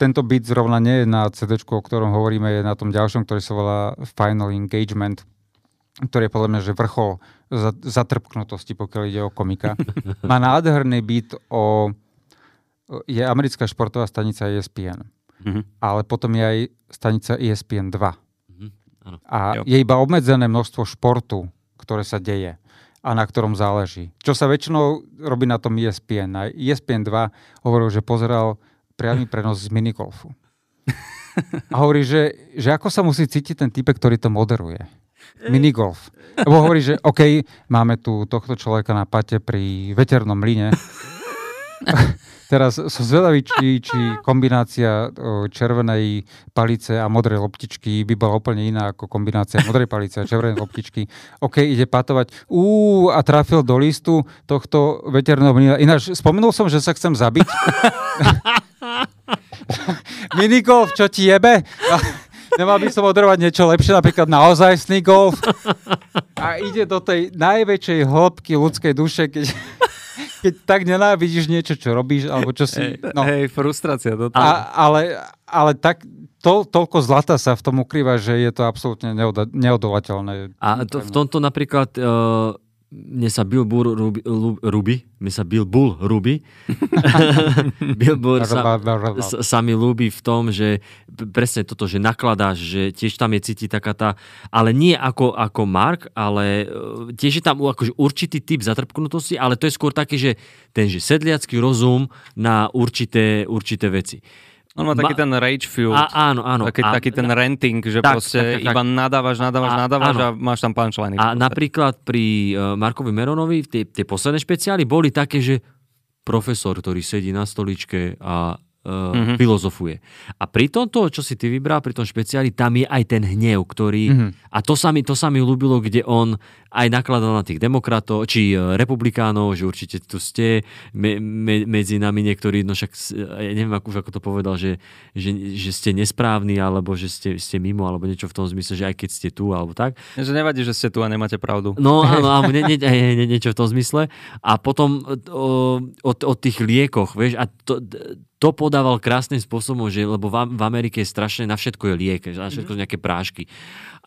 tento beat zrovna nie je na CD, o ktorom hovoríme, je na tom ďalšom, ktorý sa volá Final Engagement, ktorý je podľa mňa že vrchol zatrpknutosti, pokiaľ ide o komika. [laughs] Má nádherný beat o... Je americká športová stanica ESPN. Mm-hmm. Ale potom je aj stanica ESPN 2. Mm-hmm. A jo. je iba obmedzené množstvo športu, ktoré sa deje a na ktorom záleží. Čo sa väčšinou robí na tom ESPN. Na ESPN 2 hovoril, že pozeral priamy prenos z minigolfu. A hovorí, že, že ako sa musí cítiť ten typek, ktorý to moderuje. Minigolf. Lebo hovorí, že OK, máme tu tohto človeka na pate pri veternom mline. Teraz som zvedavý, či, či kombinácia červenej palice a modrej loptičky by bola úplne iná ako kombinácia modrej palice a červenej loptičky. OK, ide patovať. Ú, a trafil do listu tohto veterného mlina. Ináč, spomenul som, že sa chcem zabiť. [laughs] Minigolf, čo ti jebe? Nemal by som odrovať niečo lepšie, napríklad naozajstný golf. A ide do tej najväčšej hĺbky ľudskej duše, keď, [laughs] keď tak nenávidíš niečo, čo robíš, alebo čo si... No. Hej, frustrácia. To a, ale, ale tak, to, toľko zlata sa v tom ukrýva, že je to absolútne neodolateľné. A to, v tomto napríklad... Uh mne sa Bill Burr Ruby, Ruby? Mne sa Bill Bull Ruby? [laughs] Bill Burr sa, sa mi ľúbi v tom, že presne toto, že nakladáš, že tiež tam je cítiť taká tá, ale nie ako, ako Mark, ale e, tiež je tam akože určitý typ zatrpknutosti, ale to je skôr taký, že ten že sedliacký rozum na určité, určité veci. On má taký Ma, ten rage fuel. A, áno, áno. Taký, a, taký ten renting, že tak, proste tak, tak, iba nadávaš, nadávaš, a, nadávaš áno. a máš tam punchline. A napríklad pri uh, Markovi Meronovi tie, tie posledné špeciály boli také, že profesor, ktorý sedí na stoličke a mm-hmm. filozofuje. A pri tomto, čo si ty vybral, pri tom špeciáli, tam je aj ten hnev, ktorý... Mm-hmm. A to sa, mi, to sa mi ľúbilo, kde on aj nakladal na tých demokratov, či uh, republikánov, že určite tu ste me, me, medzi nami niektorí, no však, ja neviem, ako, ako to povedal, že, že, že ste nesprávni, alebo že ste, ste mimo, alebo niečo v tom zmysle, že aj keď ste tu, alebo tak. Že nevadí, že ste tu a nemáte pravdu. No [laughs] áno, áno nie, nie, nie, nie, niečo v tom zmysle. A potom o, o, o tých liekoch, vieš, a to, to podával krásnym spôsobom, že lebo v, v Amerike je strašne, na všetko je liek, na všetko sú nejaké prášky.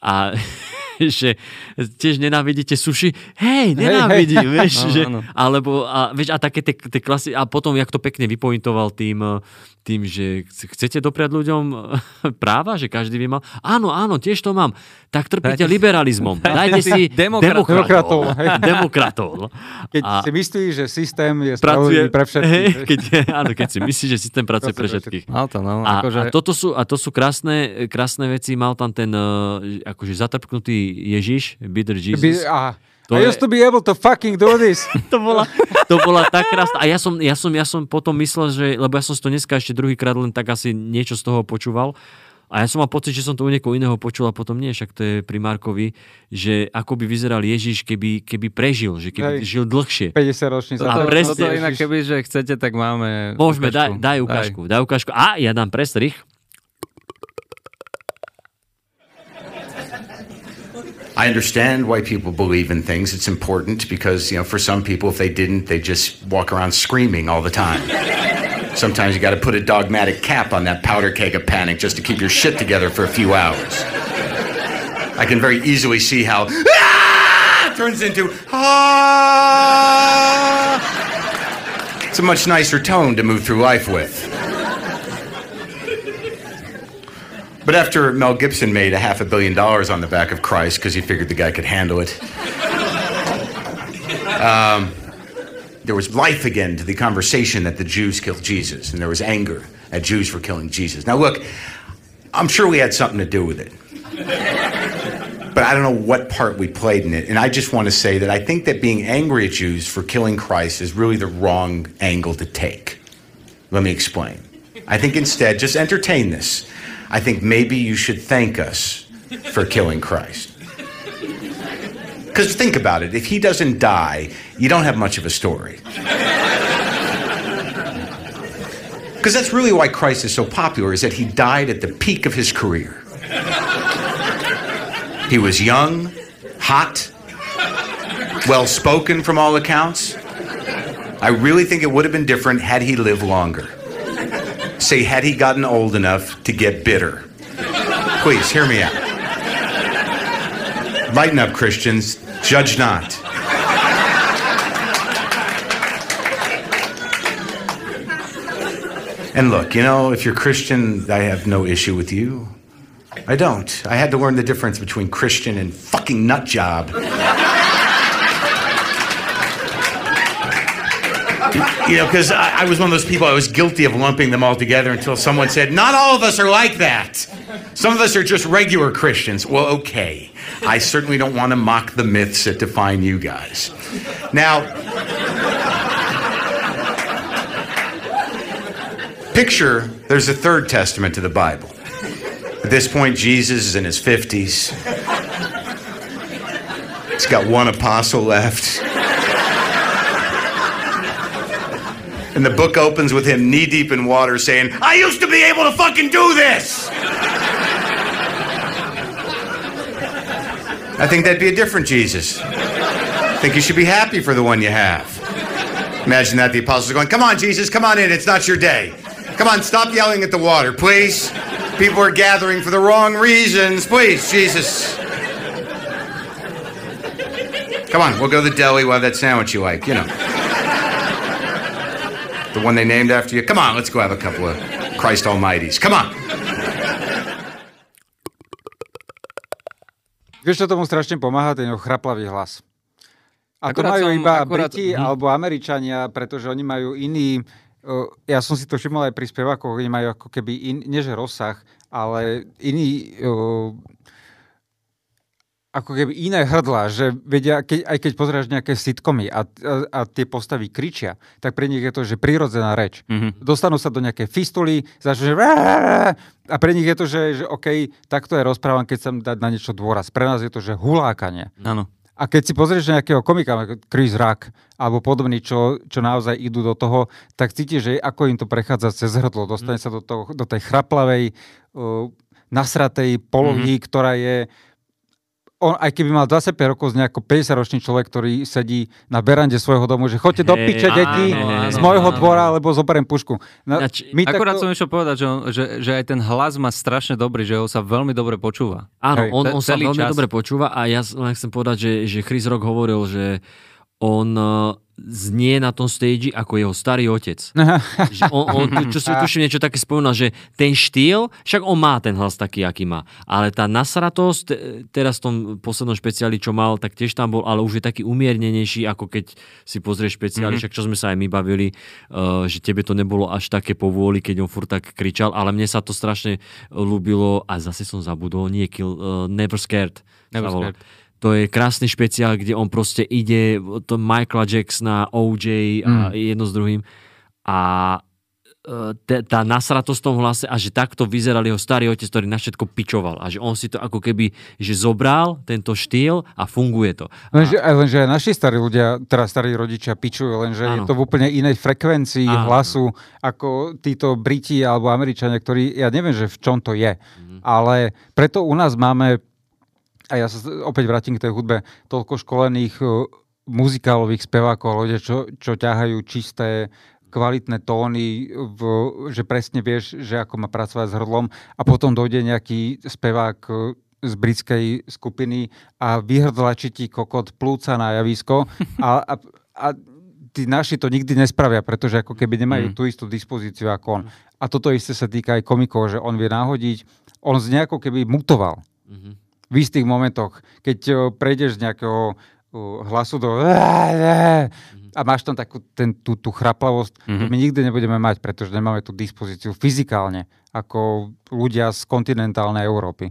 A [laughs] [laughs] že tiež nenávidíte suši. Hej, nenávidím, [laughs] vieš. No, že, no. Alebo, a, vieš, a také tie, tie klasy, a potom, jak to pekne vypointoval tým, tým, že chcete dopriať ľuďom práva, že každý by mal. Áno, áno, tiež to mám. Tak trpíte liberalizmom. Dajte si demokratov. Demokratov. demokratov. Keď a... si myslíš, že systém je spravodlivý pre všetkých. Hej, keď, áno, keď si myslíš, že systém pracuje pre všetkých. Mal to, no, a, akože... a, toto sú, a to sú krásne, krásne veci. Mal tam ten uh, akože zatrpknutý Ježiš, Bitter Jesus. By, a to I used to be able to fucking do this. [laughs] to, bola, [laughs] to bola tak krásna. A ja som, ja, som, ja som potom myslel, že, lebo ja som to dneska ešte druhýkrát len tak asi niečo z toho počúval, a ja som mal pocit, že som to u niekoho iného počul a potom nie, však to je pri Markovi, že ako by vyzeral Ježiš, keby, keby prežil, že keby Hej. žil dlhšie. 50 ročný to. presne, toto inak, keby, že chcete, tak máme Môžeme, daj, daj ukážku, daj. daj ukážku. A ja dám prestrich. I understand why people believe in things. It's important because, you know, for some people, if they didn't, they just walk around screaming all the time. [laughs] Sometimes you got to put a dogmatic cap on that powder keg of panic just to keep your shit together for a few hours. I can very easily see how ah! turns into ah. It's a much nicer tone to move through life with. But after Mel Gibson made a half a billion dollars on the back of Christ because he figured the guy could handle it, um, there was life again to the conversation that the Jews killed Jesus, and there was anger at Jews for killing Jesus. Now, look, I'm sure we had something to do with it. But I don't know what part we played in it. And I just want to say that I think that being angry at Jews for killing Christ is really the wrong angle to take. Let me explain. I think instead, just entertain this. I think maybe you should thank us for killing Christ. Because think about it if he doesn't die, you don't have much of a story. Because that's really why Christ is so popular, is that he died at the peak of his career. He was young, hot, well spoken from all accounts. I really think it would have been different had he lived longer. Say, had he gotten old enough to get bitter? Please, hear me out. Lighten up, Christians. Judge not. And look, you know, if you're Christian, I have no issue with you. I don't. I had to learn the difference between Christian and fucking nut job. You know, because I, I, was one of those people, I was guilty of lumping them all together until someone said, Not all of us are like that. Some of us are just regular Christians. Well, okay. I certainly don't want to mock the myths that define you guys. Now, picture there's a third testament to the Bible. At this point, Jesus is in his 50s. He's got one apostle left. And the book opens with him knee deep in water saying, I used to be able to fucking do this. I think that'd be a different Jesus. I think you should be happy for the one you have. Imagine that the apostles are going, Come on, Jesus, come on in. It's not your day. Come on, stop yelling at the water, please. People are gathering for the wrong reasons. Please, Jesus. Come on, we'll go to the deli. We'll have that sandwich you like, you know. The one they named after you? Come on, let's go have a couple of Christ Almighty's. Come on. Vieš, čo tomu strašne pomáha? Ten chraplavý hlas. A akurát to majú som, iba akurát... Briti hm. alebo Američania, pretože oni majú iný... Ja som si to všimol aj pri spevákoch, oni majú ako keby, in, nie že rozsah, ale iný ako keby iné hrdla, že vedia, keď, aj keď pozrieš nejaké sitcomy a, a, a tie postavy kričia, tak pre nich je to, že prirodzená reč. Mm-hmm. Dostanú sa do nejaké fistuly, začnú, že a pre nich je to, že, že OK, takto je rozprávam, keď sa dať na niečo dôraz. Pre nás je to, že hulákanie. Áno. A keď si pozrieš nejakého komika, Chris Rock, alebo podobný, čo, čo naozaj idú do toho, tak cítiš, že ako im to prechádza cez hrdlo. Dostane mm. sa do, toho, do tej chraplavej, uh, nasratej polohy, mm-hmm. ktorá je on, aj keby mal 25 rokov z nejako 50-ročný človek, ktorý sedí na berande svojho domu, že choďte do piče, hey, deti, z môjho dvora, alebo zoberiem pušku. No, my Akurát takto... som ešte povedať, že, on, že, že aj ten hlas má strašne dobrý, že ho sa veľmi dobre počúva. Áno, on, on sa veľmi čas. dobre počúva a ja len chcem povedať, že, že Chris Rock hovoril, že on znie na tom stage ako jeho starý otec. [laughs] že on, on, čo si tuším niečo také spomínal, že ten štýl, však on má ten hlas taký, aký má, ale tá nasratosť, teraz v tom poslednom špeciáli, čo mal, tak tiež tam bol, ale už je taký umiernenejší, ako keď si pozrieš špeciáli, mm-hmm. však čo sme sa aj my bavili, uh, že tebe to nebolo až také povôli, keď on furt tak kričal, ale mne sa to strašne ľúbilo a zase som zabudol, nie kill, uh, Never Scared. Never Scared to je krásny špeciál, kde on proste ide to Michaela Jacksona, OJ a mm. jedno s druhým a e, tá nasratosť v tom hlase a že takto vyzeral jeho starý otec, ktorý na všetko pičoval a že on si to ako keby, že zobral tento štýl a funguje to. Lenže, a... lenže aj naši starí ľudia, teda starí rodičia pičujú, lenže ano. je to v úplne inej frekvencii ano. hlasu ako títo Briti alebo Američania, ktorí, ja neviem, že v čom to je, mm. ale preto u nás máme a ja sa opäť vrátim k tej hudbe, toľko školených uh, muzikálových spevákov, ľudia, čo, čo ťahajú čisté, kvalitné tóny, v, že presne vieš, že ako má pracovať s hrdlom a potom dojde nejaký spevák uh, z britskej skupiny a vyhrdlačí ti kokot plúca na javisko a, a, a tí naši to nikdy nespravia, pretože ako keby nemajú mm. tú istú dispozíciu ako on. A toto isté sa týka aj komikov, že on vie nahodiť, on z nejako keby mutoval. Mm-hmm v istých momentoch, keď eh, prejdeš z nejakého eh, hlasu do a máš tam takú ten, tú, tú chraplavosť, mm-hmm. my nikdy nebudeme mať, pretože nemáme tú dispozíciu fyzikálne, ako ľudia z kontinentálnej Európy.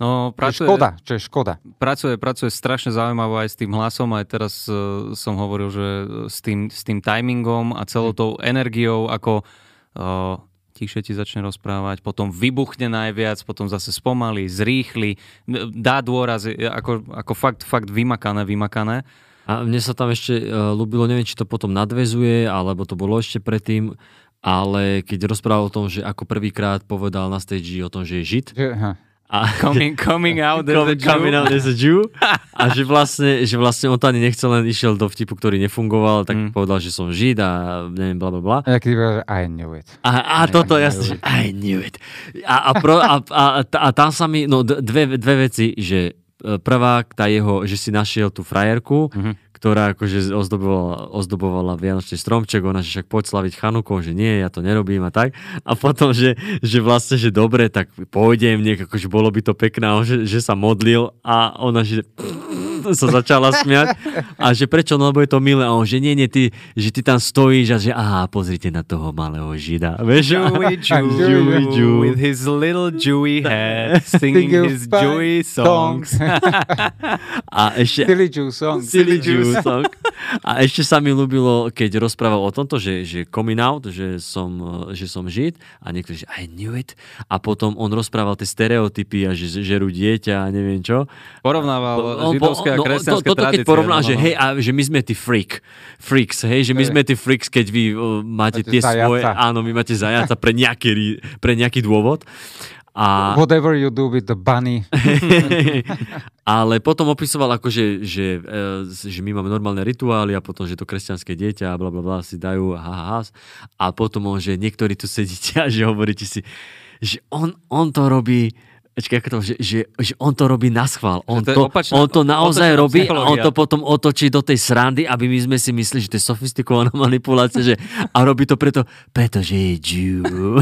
No, pracuje, škoda, čo je škoda. Pracuje, pracuje strašne zaujímavo aj s tým hlasom, aj teraz uh, som hovoril, že s tým, s tým timingom a celou mhm. tou energiou, ako uh, tichšie ti začne rozprávať, potom vybuchne najviac, potom zase spomalí, zrýchli, dá dôraz, ako, ako fakt, fakt vymakané, vymakané. A mne sa tam ešte uh, ľúbilo, neviem, či to potom nadvezuje, alebo to bolo ešte predtým, ale keď rozprával o tom, že ako prvýkrát povedal na stage o tom, že je žid, a coming, coming [laughs] out as a Jew. Coming out as a Jew. A že vlastne, že vlastne on to ani nechcel, len išiel do vtipu, ktorý nefungoval, tak mm. povedal, že som Žid a neviem, bla bla bla. A že I knew it. A, a I toto, jasne, že I knew it. A, a, pro, a, a, a, a tam sa mi, no dve, dve veci, že e, prvá, tá jeho, že si našiel tú frajerku, mm-hmm ktorá akože ozdobovala, ozdobovala Vianočný stromček, ona že však poď slaviť Chanukou, že nie, ja to nerobím a tak. A potom, že, že vlastne, že dobre, tak pôjdem, niek, akože bolo by to pekné, že, že sa modlil a ona, že [laughs] sa začala smiať. A že prečo? No lebo je to milé. A on, že nie, nie, ty, že ty tam stojíš a že aha, pozrite na toho malého žida. Vieš? Jewy Jew, Jewy Jew, with his little Jewy head, [laughs] singing his Jewy songs. [laughs] a ešte... Silly Jew song. Silly Jew song. A ešte sa mi ľúbilo, keď rozprával o tomto, že, že coming out, že som, že som žid a niekto, že I knew it. A potom on rozprával tie stereotypy a že žerú dieťa a neviem čo. Porovnával židovské a no, kresťanské to, toto keď porovná, no, že no. hej, a že my sme tí freak, freaks, hej, že my sme tí freaks, keď vy uh, máte, máte tie zajaca. svoje, áno, vy máte zajaca pre nejaký, pre nejaký dôvod. A... Whatever you do with the bunny. [laughs] Ale potom opisoval ako, že, že, e, že my máme normálne rituály a potom, že to kresťanské dieťa a bla bla bla si dajú ha, ha, ha. a potom že niektorí tu sedíte a že hovoríte si, že on, on to robí Počkaj, ako to, že, že, že on to robí na schvál. On to, to, opačná, on to naozaj robí a on to potom otočí do tej srandy, aby my sme si mysleli, že to je sofistikovaná [laughs] manipulácia, že, a robí to preto, pretože je Jew.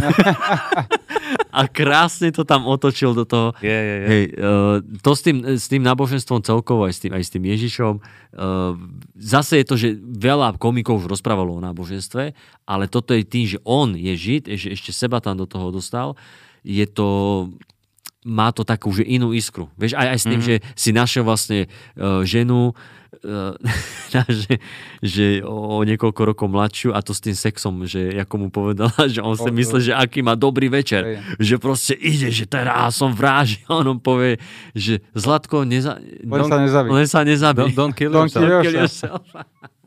[laughs] a krásne to tam otočil do toho. Je, je, je. Hej, uh, to s tým, s tým náboženstvom celkovo, aj s tým, aj s tým Ježišom. Uh, zase je to, že veľa komikov už rozprávalo o náboženstve, ale toto je tým, že on je Žid, že ešte seba tam do toho dostal. Je to má to takú že inú iskru. Vieš, aj, aj s tým, mm-hmm. že si našiel vlastne uh, ženu, [laughs] uh, že, že o, o niekoľko rokov mladšiu a to s tým sexom, že ako mu povedala, že on si myslí, že aký má dobrý večer. Aj. Že proste ide, že teraz som vráži. A on povie, že Zlatko, neza... Len sa nezabí. Len sa nezabí. Don't, don't kill yourself. Don't kill yourself. [laughs]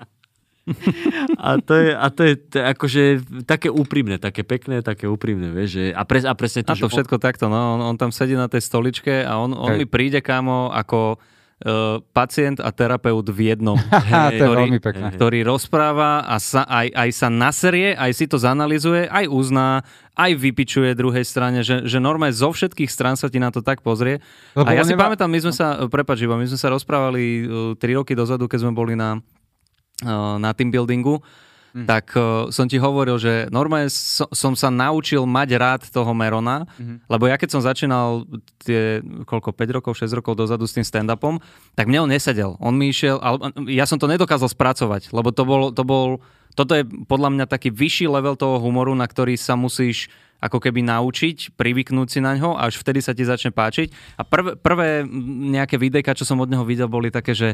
a to je, a to je, je akože také úprimné, také pekné, také úprimné, vieš, že, a, pre, a presne to, a to všetko on... takto, no, on, on tam sedí na tej stoličke a on, on mi príde, kámo, ako uh, pacient a terapeut v jednom. [laughs] hej, to je ktorý, veľmi pekné. Ktorý rozpráva a sa, aj, aj sa naserie, aj si to zanalizuje, aj uzná, aj vypičuje druhej strane, že, že normálne zo všetkých strán sa ti na to tak pozrie. Lebo a ja si nemá... pamätám, my sme sa, prepáč, my sme sa rozprávali uh, 3 roky dozadu, keď sme boli na, na team buildingu mm. tak uh, som ti hovoril, že normálne so, som sa naučil mať rád toho Merona, mm. lebo ja keď som začínal tie, koľko, 5 rokov, 6 rokov dozadu s tým stand-upom, tak mne on nesedel. On mi išiel, ale ja som to nedokázal spracovať, lebo to bol, to bol, toto je podľa mňa taký vyšší level toho humoru, na ktorý sa musíš ako keby naučiť, privyknúť si na ňo a až vtedy sa ti začne páčiť. A prv, prvé nejaké videjka, čo som od neho videl, boli také, že,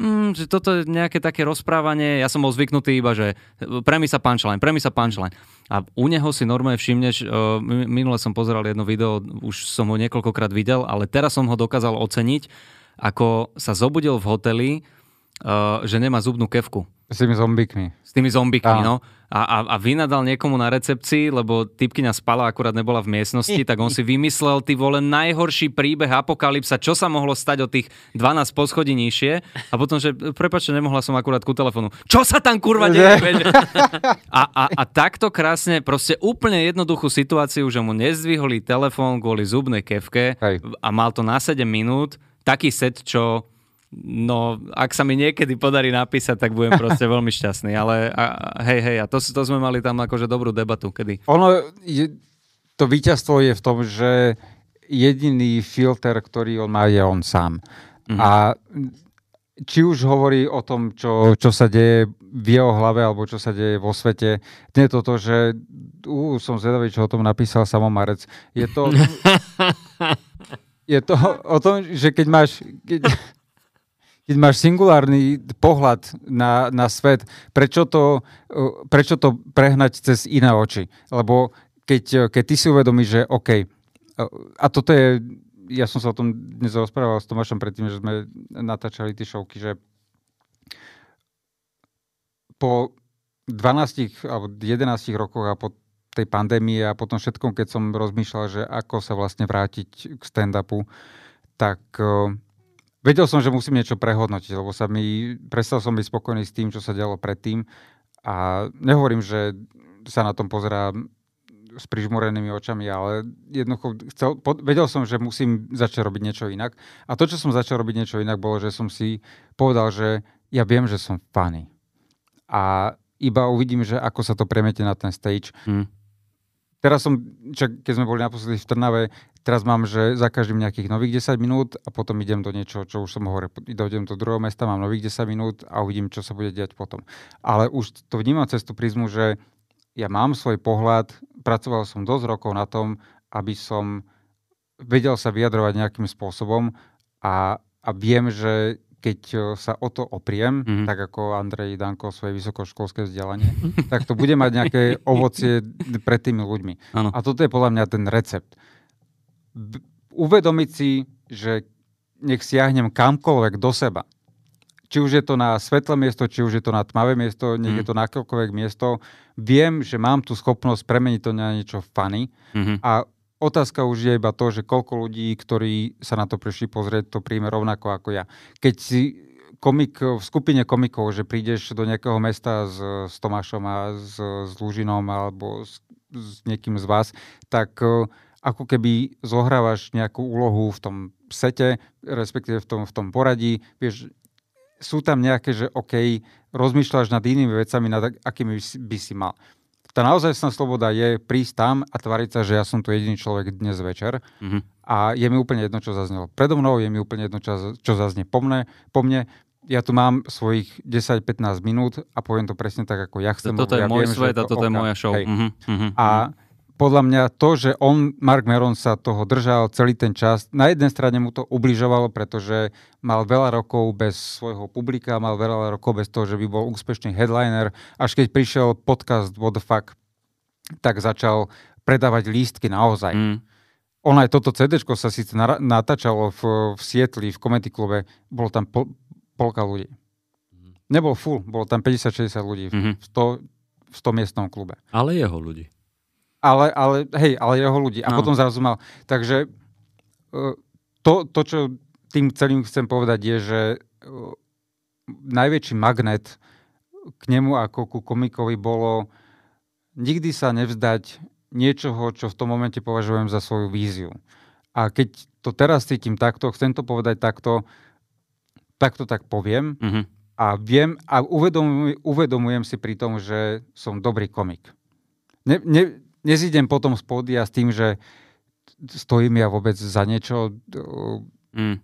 mm, že toto je nejaké také rozprávanie, ja som bol zvyknutý iba, že premisa punchline, premisa punchline. A u neho si normálne všimneš, uh, minule som pozeral jedno video, už som ho niekoľkokrát videl, ale teraz som ho dokázal oceniť, ako sa zobudil v hoteli, že nemá zubnú kevku. S tými zombikmi. S tými zombikmi, no. A, a, a vynadal niekomu na recepcii, lebo typkyňa spala, akurát nebola v miestnosti, tak on si vymyslel, ty vole, najhorší príbeh apokalypsa, čo sa mohlo stať o tých 12 poschodí nižšie. A potom, že prepačte, nemohla som akurát ku telefónu. Čo sa tam kurva deje? a, a, a takto krásne, proste úplne jednoduchú situáciu, že mu nezdvihli telefón kvôli zubnej kevke Hej. a mal to na 7 minút, taký set, čo No, ak sa mi niekedy podarí napísať, tak budem proste [laughs] veľmi šťastný. Ale a, hej, hej, a to, to sme mali tam akože dobrú debatu. Kedy? Ono, je, to víťazstvo je v tom, že jediný filter, ktorý on má, je on sám. Mm-hmm. A či už hovorí o tom, čo, čo sa deje v jeho hlave, alebo čo sa deje vo svete, nie je to to, že uh, som zvedavý, čo o tom napísal Samo Marec. Je to... [laughs] je to o tom, že keď máš... Keď, keď máš singulárny pohľad na, na svet, prečo to, prečo to prehnať cez iné oči? Lebo keď, keď ty si uvedomíš, že OK, a toto je, ja som sa o tom dnes rozprával s Tomášom predtým, že sme natáčali tie šovky, že po 12 alebo 11 rokoch a po tej pandémii a potom všetkom, keď som rozmýšľal, že ako sa vlastne vrátiť k stand-upu, tak Vedel som, že musím niečo prehodnotiť, lebo sa mi, prestal som byť spokojný s tým, čo sa dialo predtým. A nehovorím, že sa na tom pozerá s prižmorenými očami, ale jednoducho chcel, pod, vedel som, že musím začať robiť niečo inak. A to, čo som začal robiť niečo inak, bolo, že som si povedal, že ja viem, že som funny. A iba uvidím, že ako sa to premiete na ten stage. Mm. Teraz som, čak, keď sme boli naposledy v Trnave, teraz mám, že za každým nejakých nových 10 minút a potom idem do niečo, čo už som hovoril, idem do druhého mesta, mám nových 10 minút a uvidím, čo sa bude diať potom. Ale už to vnímam cez tú prízmu, že ja mám svoj pohľad, pracoval som dosť rokov na tom, aby som vedel sa vyjadrovať nejakým spôsobom a, a viem, že keď e, sa o to opriem, mm-hmm. tak ako Andrej Danko svoje vysokoškolské vzdelanie, tak to bude mať nejaké [laughs] ovocie pred tými ľuďmi. Ano. A toto je podľa mňa ten recept. Uvedomiť si, že nech siahnem kamkoľvek do seba. Či už je to na svetlé miesto, či už je to na tmavé miesto, nech mm. je to na akékoľvek miesto. Viem, že mám tú schopnosť premeniť to na niečo funny mm-hmm. a Otázka už je iba to, že koľko ľudí, ktorí sa na to prišli pozrieť, to príjme rovnako ako ja. Keď si komik v skupine komikov, že prídeš do nejakého mesta s, s Tomášom a s, s Lužinom alebo s, s niekým z vás, tak e, ako keby zohrávaš nejakú úlohu v tom sete, respektíve v tom, v tom poradí. Vieš, sú tam nejaké, že OK, rozmýšľaš nad inými vecami, nad akými by si, mal tá naozajstná sloboda je prísť tam a tvariť sa, že ja som tu jediný človek dnes večer mm-hmm. a je mi úplne jedno, čo zaznelo. Predo mnou je mi úplne jedno, čo, čo zaznie po mne. Po mne ja tu mám svojich 10-15 minút a poviem to presne tak, ako ja chcem. Toto je ja môj viem, svet a toto je moja show. Hej. Mm-hmm. A podľa mňa to, že on, Mark Meron sa toho držal celý ten čas, na jednej strane mu to ubližovalo, pretože mal veľa rokov bez svojho publika, mal veľa rokov bez toho, že by bol úspešný headliner. Až keď prišiel podcast What the fuck, tak začal predávať lístky naozaj. Mm. On aj toto CD sa síce natáčalo v, v Sietli, v Comedy Clube, bolo tam pol, polka ľudí. Mm. Nebol full, bolo tam 50-60 ľudí mm-hmm. v, to, v tom miestnom klube. Ale jeho ľudí ale, ale hej, ale jeho ľudí. A no. potom zrazu mal. Takže e, to, to, čo tým celým chcem povedať je, že najväčší magnet k nemu ako ku komikovi bolo nikdy sa nevzdať niečoho, čo v tom momente považujem za svoju víziu. A keď to teraz cítim takto, chcem to povedať takto, takto tak poviem mm-hmm. a viem a uvedomujem, uvedomujem si pri tom, že som dobrý komik. Ne, ne, nezídem potom z pódia s tým, že stojím ja vôbec za niečo, mm.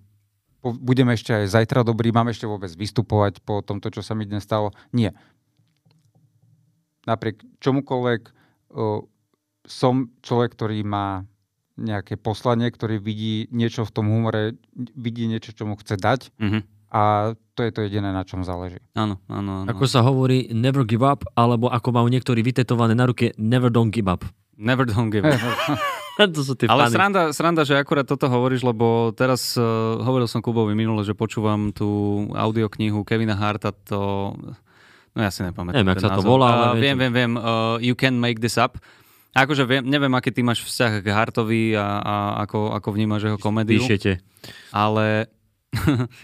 budem ešte aj zajtra dobrý, mám ešte vôbec vystupovať po tomto, čo sa mi dnes stalo. Nie. Napriek čomukoľvek som človek, ktorý má nejaké poslanie, ktorý vidí niečo v tom humore, vidí niečo, čo mu chce dať mm-hmm. a to je to jediné, na čom záleží. Áno, áno, áno. Ako sa hovorí never give up, alebo ako majú niektorí vytetované na ruke never don't give up. Never don't give up. [laughs] to sú tie Ale sranda, sranda, že akurát toto hovoríš, lebo teraz uh, hovoril som Kubovi minule, že počúvam tú audioknihu Kevina Harta, to... No ja si nepamätám. Neviem, sa to volá. Ale uh, viem, viem, viem. Uh, you can make this up. Akože viem, neviem, aký ty máš vzťah k Hartovi a, a ako, ako vnímaš jeho komédiu. Píšete. Ale...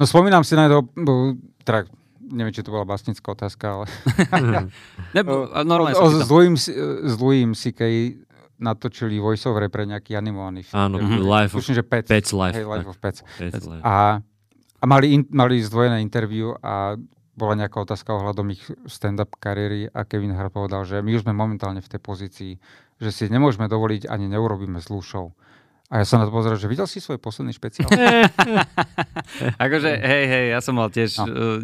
no spomínam si na to, teda, neviem, či to bola básnická otázka, ale... [laughs] Nebo, normálne o, o, s Louis, s Louis C.K. natočili voiceover pre nejaký animovaný film. Áno, mm-hmm. Life of Tuším, že Pets. Pets Life. Hey, Life of Pets. Pets Life. A, a mali, in, mali zdvojené interview a bola nejaká otázka ohľadom ich stand-up kariéry a Kevin Hart povedal, že my už sme momentálne v tej pozícii, že si nemôžeme dovoliť ani neurobíme zlú show. A ja som na to pozeral, že videl si svoj posledný špeciál? [laughs] akože, hej, hej, ja som mal tiež no. uh,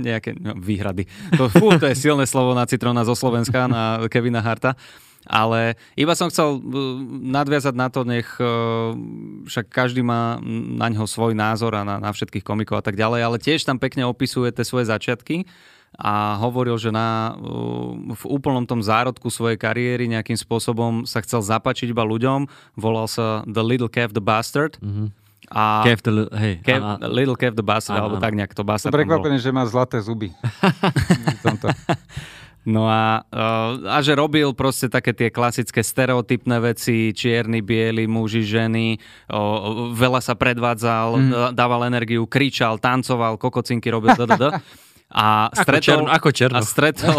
nejaké no, výhrady. To, fú, to je silné slovo na Citrona zo Slovenska, na Kevina Harta. Ale iba som chcel uh, nadviazať na to, nech uh, však každý má na ňo svoj názor a na, na všetkých komikov a tak ďalej, ale tiež tam pekne opisuje tie svoje začiatky a hovoril, že na, v úplnom tom zárodku svojej kariéry nejakým spôsobom sa chcel zapačiť iba ľuďom. Volal sa The Little Kev the Bastard. Mm-hmm. A Kev the, hey, Kev, a, Little Kev the Bastard, a, alebo tak nejak to Bastard. Som prekvapený, že má zlaté zuby. [laughs] No a, a že robil proste také tie klasické stereotypné veci, čierny, biely, muži, ženy, veľa sa predvádzal, mm. dával energiu, kričal, tancoval, kokocinky robil, ddd. [laughs] A stretol, ako černo. A stretol,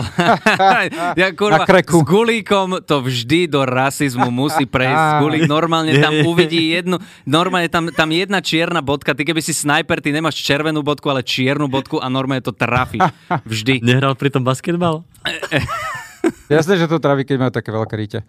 [laughs] ja, kurva, s gulíkom to vždy do rasizmu musí prejsť. Gulík normálne tam uvidí jednu, normálne tam, tam jedna čierna bodka, ty keby si sniper, ty nemáš červenú bodku, ale čiernu bodku a normálne to trafi. Vždy. Nehral pri tom basketbal? [laughs] Jasné, že to trafi, keď majú také veľké ríte.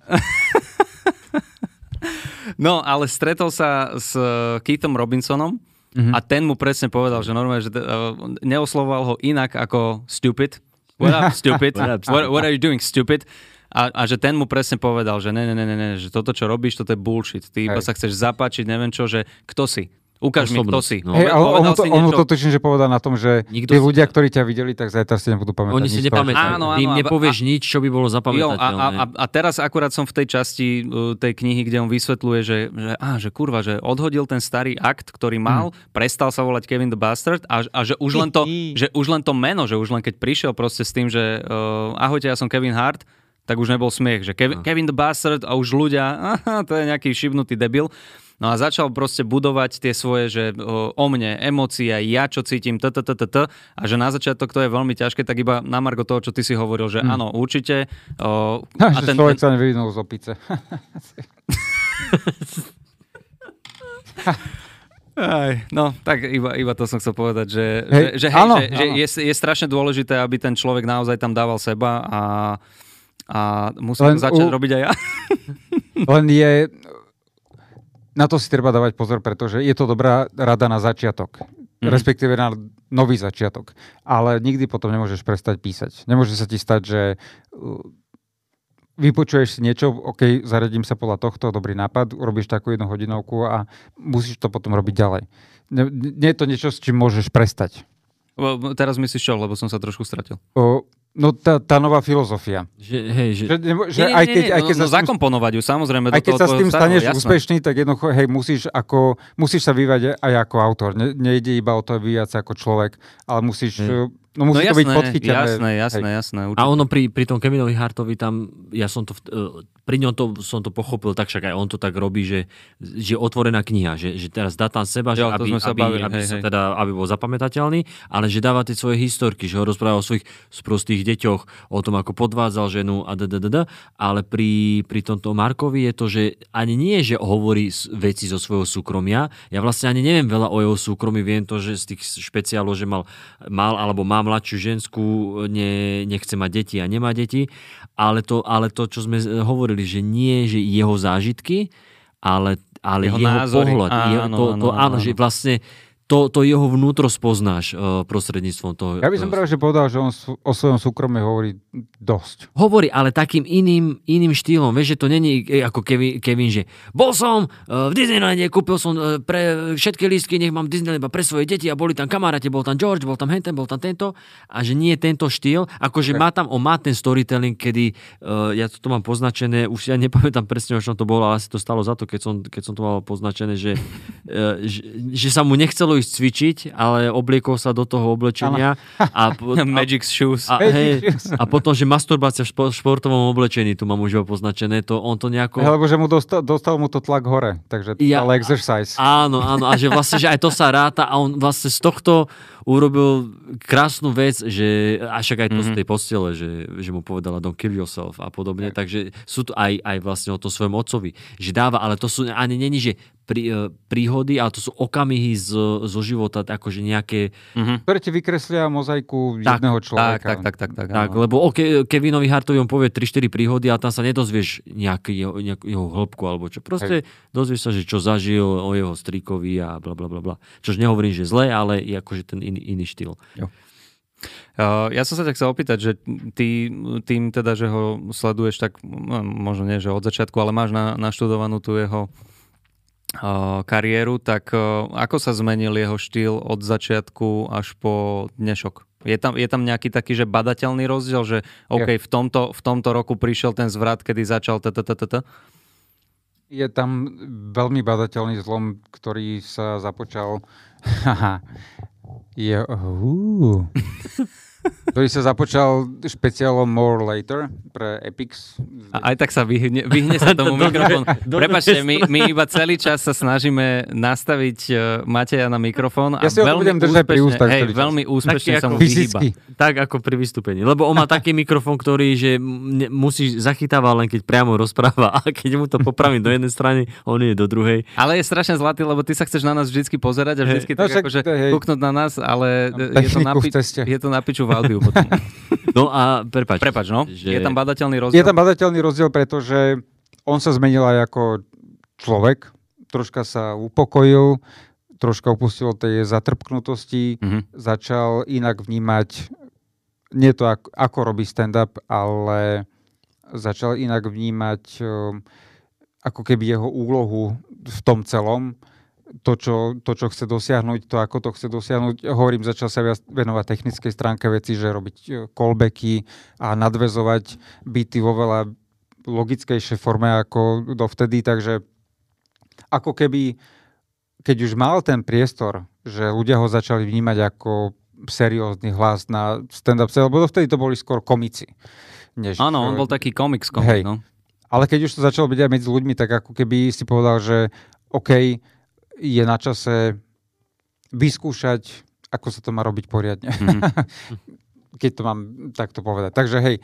No, ale stretol sa s Keithom Robinsonom, Mm-hmm. A ten mu presne povedal, že normálne, že uh, neoslovoval ho inak ako stupid. What up, stupid? [laughs] what, what are you doing, stupid? A, a že ten mu presne povedal, že ne, ne, ne, ne, že toto, čo robíš, toto je bullshit. Ty iba sa chceš zapáčiť, neviem čo, že kto si. Ukáž mi, kto si. No. Hey, ale ono to, ono to tuším, že povedal na tom, že Nikto tí ľudia, ktorí ťa videli, tak zajtra si nebudú pamätať Oni si nepamätajú. Áno, áno, Ty im nepovieš a, nič, čo by bolo zapamätateľné. Jo, a, a, a, teraz akurát som v tej časti uh, tej knihy, kde on vysvetľuje, že, že, á, že kurva, že odhodil ten starý akt, ktorý mal, hmm. prestal sa volať Kevin the Bastard a, a že, už len to, že už len to meno, že už len keď prišiel proste s tým, že uh, ahojte, ja som Kevin Hart, tak už nebol smiech, že Kevin, Kevin the Bastard a už ľudia, [laughs] aha, to je nejaký šibnutý debil. No a začal proste budovať tie svoje, že o, mne, emócie, ja čo cítim, t, t, t, t, a že na začiatok to je veľmi ťažké, tak iba na margo toho, čo ty si hovoril, že hmm. áno, určite. O, a ten, človek sa nevyvinul z opice. Aj, no, tak iba, iba to som chcel povedať, že, hej, že, že, hej, áno, že, áno. že je, je strašne dôležité, aby ten človek naozaj tam dával seba a, a musím Len začať u... robiť aj ja. Len je, na to si treba dávať pozor, pretože je to dobrá rada na začiatok. Mm. Respektíve na nový začiatok. Ale nikdy potom nemôžeš prestať písať. Nemôže sa ti stať, že uh, vypočuješ si niečo, OK, zaradím sa podľa tohto, dobrý nápad, urobíš takú jednu hodinovku a musíš to potom robiť ďalej. Nie, nie je to niečo, s čím môžeš prestať. Teraz myslíš čo, lebo som sa trošku stratil. O, No tá, tá nová filozofia. Že, hej, že... že, že nie, aj keď, nie, aj keď no, no, zakomponovať ju, samozrejme. Aj keď sa s tým staneš jasné. úspešný, tak jednoducho, hej, musíš, ako, musíš sa vyvať aj ako autor. Ne, nejde iba o to vyvíjať sa ako človek, ale musíš hej. No musí no, jasné, to byť podchytené. Jasné, jasné, jasné. Určite. A ono pri, pri tom Kevinovi Hartovi tam, ja som to, uh, pri ňom to, som to pochopil, tak však aj on to tak robí, že, že otvorená kniha, že, že teraz dá tam seba, jo, že aby, aby, bavili, aby, hej, sa hej. teda, aby bol zapamätateľný, ale že dáva tie svoje historky, že ho rozpráva o svojich sprostých deťoch, o tom, ako podvádzal ženu a dddd, ale pri, pri tomto Markovi je to, že ani nie, že hovorí veci zo svojho súkromia, ja vlastne ani neviem veľa o jeho súkromí, viem to, že z tých špeciálov, že mal, mal alebo má mladšiu žensku, ne, nechce mať deti a nemá deti, ale to, ale to, čo sme hovorili, že nie, že jeho zážitky, ale, ale jeho, jeho pohľad. Áno, jeho, to, to, áno, áno, áno, že vlastne to, to jeho vnútro spoznáš uh, prostredníctvom toho. Ja by som práve že povedal, že on o svojom súkromí hovorí dosť. Hovorí, ale takým iným, iným štýlom. Vieš, že to není e, ako Kevin, Kevin že bol som uh, v Disneylande, kúpil som uh, pre všetky lístky, nech mám Disneyland iba pre svoje deti a boli tam kamaráti, bol tam George, bol tam Henten, bol tam tento. A že nie je tento štýl, akože má tam, on má ten storytelling, kedy uh, ja to mám poznačené, už ja nepamätám presne, o čom to bolo, ale asi to stalo za to, keď som, keď som to mal poznačené, že, uh, že, že sa mu nechcelo ísť cvičiť, ale obliekol sa do toho oblečenia. A, [laughs] a, Magic shoes. A, hej, a potom, že masturbácia v športovom oblečení, tu mám už poznačené, to on to nejako... Lebo že mu dostal, dostal mu to tlak hore, takže ja, ale exercise. Áno, áno, a že vlastne, že aj to sa ráta a on vlastne z tohto urobil krásnu vec, že a však aj to mm-hmm. z tej postele, že, že mu povedala don't kill yourself a podobne, tak. takže sú to aj, aj vlastne o to svojom otcovi, že dáva, ale to sú ani není, že prí, e, príhody, ale to sú okamihy z, zo života, akože nejaké... Mm-hmm. Ktoré ti vykreslia mozaiku tak, jedného človeka. Tak, tak, tak. tak, tak lebo o Ke- Kevinovi Hartovi on povie 3-4 príhody a tam sa nedozvieš nejaký jeho, nejakú jeho hĺbku alebo čo. Proste Hej. dozvieš sa, že čo zažil o jeho strikovi a bla bla bla bla. Čož nehovorím, že zle, ale je akože ten iný, iný štýl. Jo. Uh, ja som sa ťa chcel opýtať, že ty tým teda, že ho sleduješ tak, no, možno nie, že od začiatku, ale máš na, naštudovanú tú jeho uh, kariéru, tak ako sa zmenil jeho štýl od začiatku až po dnešok? Je tam, je tam nejaký taký, že badateľný rozdiel, že OK, v tomto, v tomto roku prišiel ten zvrat, kedy začal t Je tam veľmi badateľný zlom, ktorý sa započal [laughs] je... Uh. [laughs] ktorý sa započal špeciálom More Later pre Epics. A aj tak sa vyhne, vyhne sa tomu [laughs] mikrofón. Prepačte, my, my iba celý čas sa snažíme nastaviť uh, Mateja na mikrofón a ja si veľmi úspešne, pri ústach hej, veľmi úspešne sa mu vyhýba. Tak ako pri vystúpení. Lebo on má taký mikrofón, ktorý že musí zachytávať len keď priamo rozpráva a keď mu to popravím do jednej strany, on je do druhej. Ale je strašne zlatý, lebo ty sa chceš na nás vždy pozerať a vždy hey. tak no, akože kúknúť na nás, ale je to, na, je to na piču v áudiu potom. [laughs] No a prepač. Prepač, no. Že... Je tam badateľný rozdiel? Je tam badateľný rozdiel, pretože on sa zmenil aj ako človek. Troška sa upokojil, troška upustil tej zatrpknutosti, mm-hmm. začal inak vnímať, nie to ako, ako robí stand-up, ale začal inak vnímať um, ako keby jeho úlohu v tom celom to čo, to, čo chce dosiahnuť, to, ako to chce dosiahnuť. Hovorím, začal sa viac venovať technickej stránke veci, že robiť e, callbacky a nadvezovať byty vo veľa logickejšej forme ako dovtedy, takže ako keby, keď už mal ten priestor, že ľudia ho začali vnímať ako seriózny hlas na stand-up lebo dovtedy to boli skôr komici. Než, Áno, on bol taký komik komik, no. Ale keď už to začalo byť aj medzi ľuďmi, tak ako keby si povedal, že OK, je na čase vyskúšať, ako sa to má robiť poriadne. Mm-hmm. [laughs] Keď to mám takto povedať. Takže hej,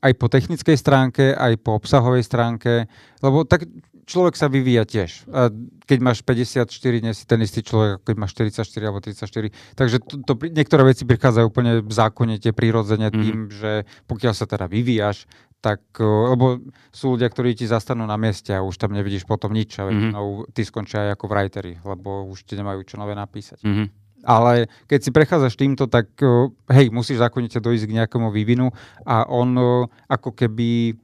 aj po technickej stránke, aj po obsahovej stránke, lebo tak človek sa vyvíja tiež. A keď máš 54, nie si ten istý človek, keď máš 44 alebo 34. Takže to, to, niektoré veci prichádzajú úplne zákonite, prirodzene mhm. tým, mm. že pokiaľ sa teda vyvíjaš, tak, lebo sú ľudia, ktorí ti zastanú na mieste a už tam nevidíš potom nič a mm-hmm. ty skončia aj ako writeri, lebo už ti nemajú čo nové napísať. Mm-hmm. Ale keď si prechádzaš týmto, tak hej, musíš zákonite dojsť k nejakému vývinu a on ako keby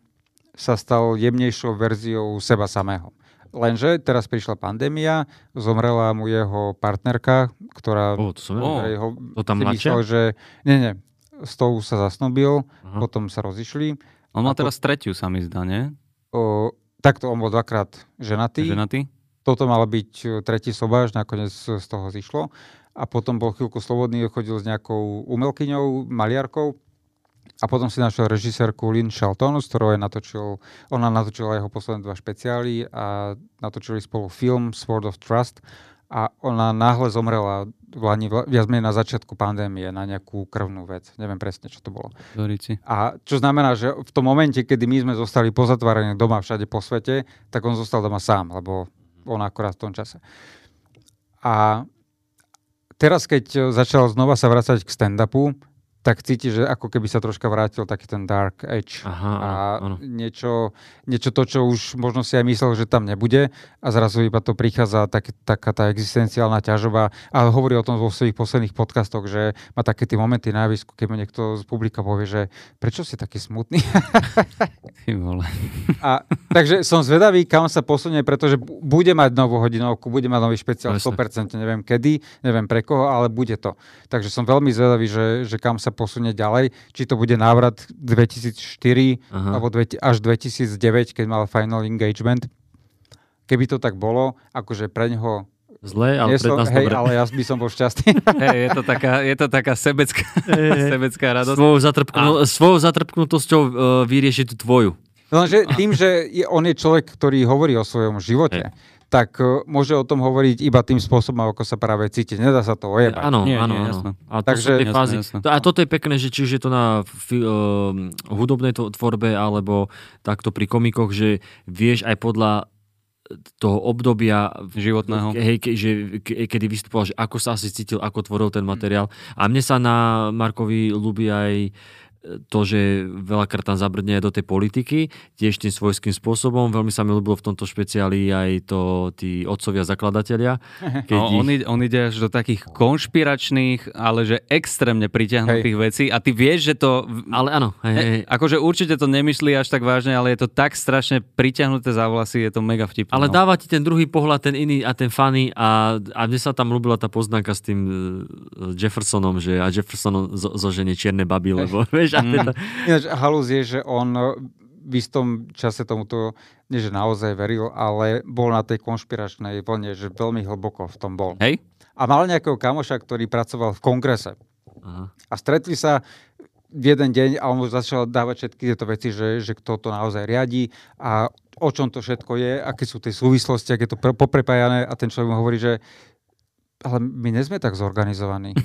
sa stal jemnejšou verziou seba samého. Lenže teraz prišla pandémia, zomrela mu jeho partnerka, ktorá oh, to, som oh, ho, to tam myslel, že nie, nie, s tou sa zasnobil, uh-huh. potom sa rozišli on má teraz tretiu, sa mi zdá, nie? O, takto, on bol dvakrát ženatý. Ženatý? Toto mal byť tretí sobáš, nakoniec z toho zišlo. a potom bol chvíľku slobodný, chodil s nejakou umelkyňou, maliarkou a potom si našiel režisérku Lynn Shelton, s ktorou je natočil, ona natočila jeho posledné dva špeciály a natočili spolu film Sword of Trust a ona náhle zomrela v Lani, viac menej na začiatku pandémie na nejakú krvnú vec. Neviem presne, čo to bolo. Dorici. A čo znamená, že v tom momente, kedy my sme zostali pozatvorení doma všade po svete, tak on zostal doma sám, lebo on akorát v tom čase. A teraz, keď začal znova sa vrácať k stand-upu, tak cíti, že ako keby sa troška vrátil taký ten dark edge. Aha, a áno. niečo, niečo to, čo už možno si aj myslel, že tam nebude a zrazu iba to prichádza tak, taká tá existenciálna ťažoba. A hovorí o tom vo svojich posledných podcastoch, že má také tie momenty na javisku, keď mu niekto z publika povie, že prečo si taký smutný? [laughs] A, takže som zvedavý, kam sa posunie, pretože bude mať novú hodinovku, bude mať nový špeciál, Jasne. 100%, neviem kedy, neviem pre koho, ale bude to. Takže som veľmi zvedavý, že, že kam sa posunie ďalej, či to bude návrat 2004 Aha. alebo dve, až 2009, keď mal final engagement. Keby to tak bolo, akože pre neho Zlé, ale som, nás hej, dobre. ale ja by som bol šťastný. [laughs] Hej, je to taká, je to taká sebecká, [laughs] sebecká radosť. Svojou, zatrpknu, svojou zatrpknutosťou uh, vyrieši tú tvoju. Lenže tým, že je, on je človek, ktorý hovorí o svojom živote, tak uh, môže o tom hovoriť iba tým spôsobom, ako sa práve cíti. Nedá sa to ojebať. Áno, áno, áno. jasné. A to Takže- Jasné, fázy. jasné. To- A toto je pekné, že či už je to na uh, hudobnej tvorbe, alebo takto pri komikoch, že vieš aj podľa toho obdobia Životného. Hej, ke, že, ke, kedy vystupoval, že ako sa asi cítil, ako tvoril ten materiál. A mne sa na Markovi ľúbi aj to, že veľakrát tam zabrdne aj do tej politiky, tiež tým svojským spôsobom. Veľmi sa mi ľúbilo v tomto špeciáli aj to tí otcovia zakladatelia. [laughs] Keď No, ich- on, ide, on ide až do takých konšpiračných, ale že extrémne pritiahnutých vecí a ty vieš, že to... Ale áno, hej, hej, He, akože určite to nemyslí až tak vážne, ale je to tak strašne pritiahnuté za vlasy, je to mega vtipné. Ale no. dáva ti ten druhý pohľad, ten iný a ten funny a, a mne sa tam ľúbila tá poznámka s tým uh, Jeffersonom, že a Jefferson zo, zoženie čierne baby, lebo [laughs] vieš, a teda, Ináč halus je, že on uh, v istom čase tomuto, nie že naozaj veril, ale bol na tej konšpiračnej vlne, že veľmi hlboko v tom bol. Hej? A mal nejakého kamoša, ktorý pracoval v kongrese. aha. A stretli sa v jeden deň a on mu začal dávať všetky tieto veci, že, že kto to naozaj riadi a o čom to všetko je, aké sú tie súvislosti, aké je to pre- poprepájané a ten človek mu hovorí, že ale my nie sme tak zorganizovaní. [laughs]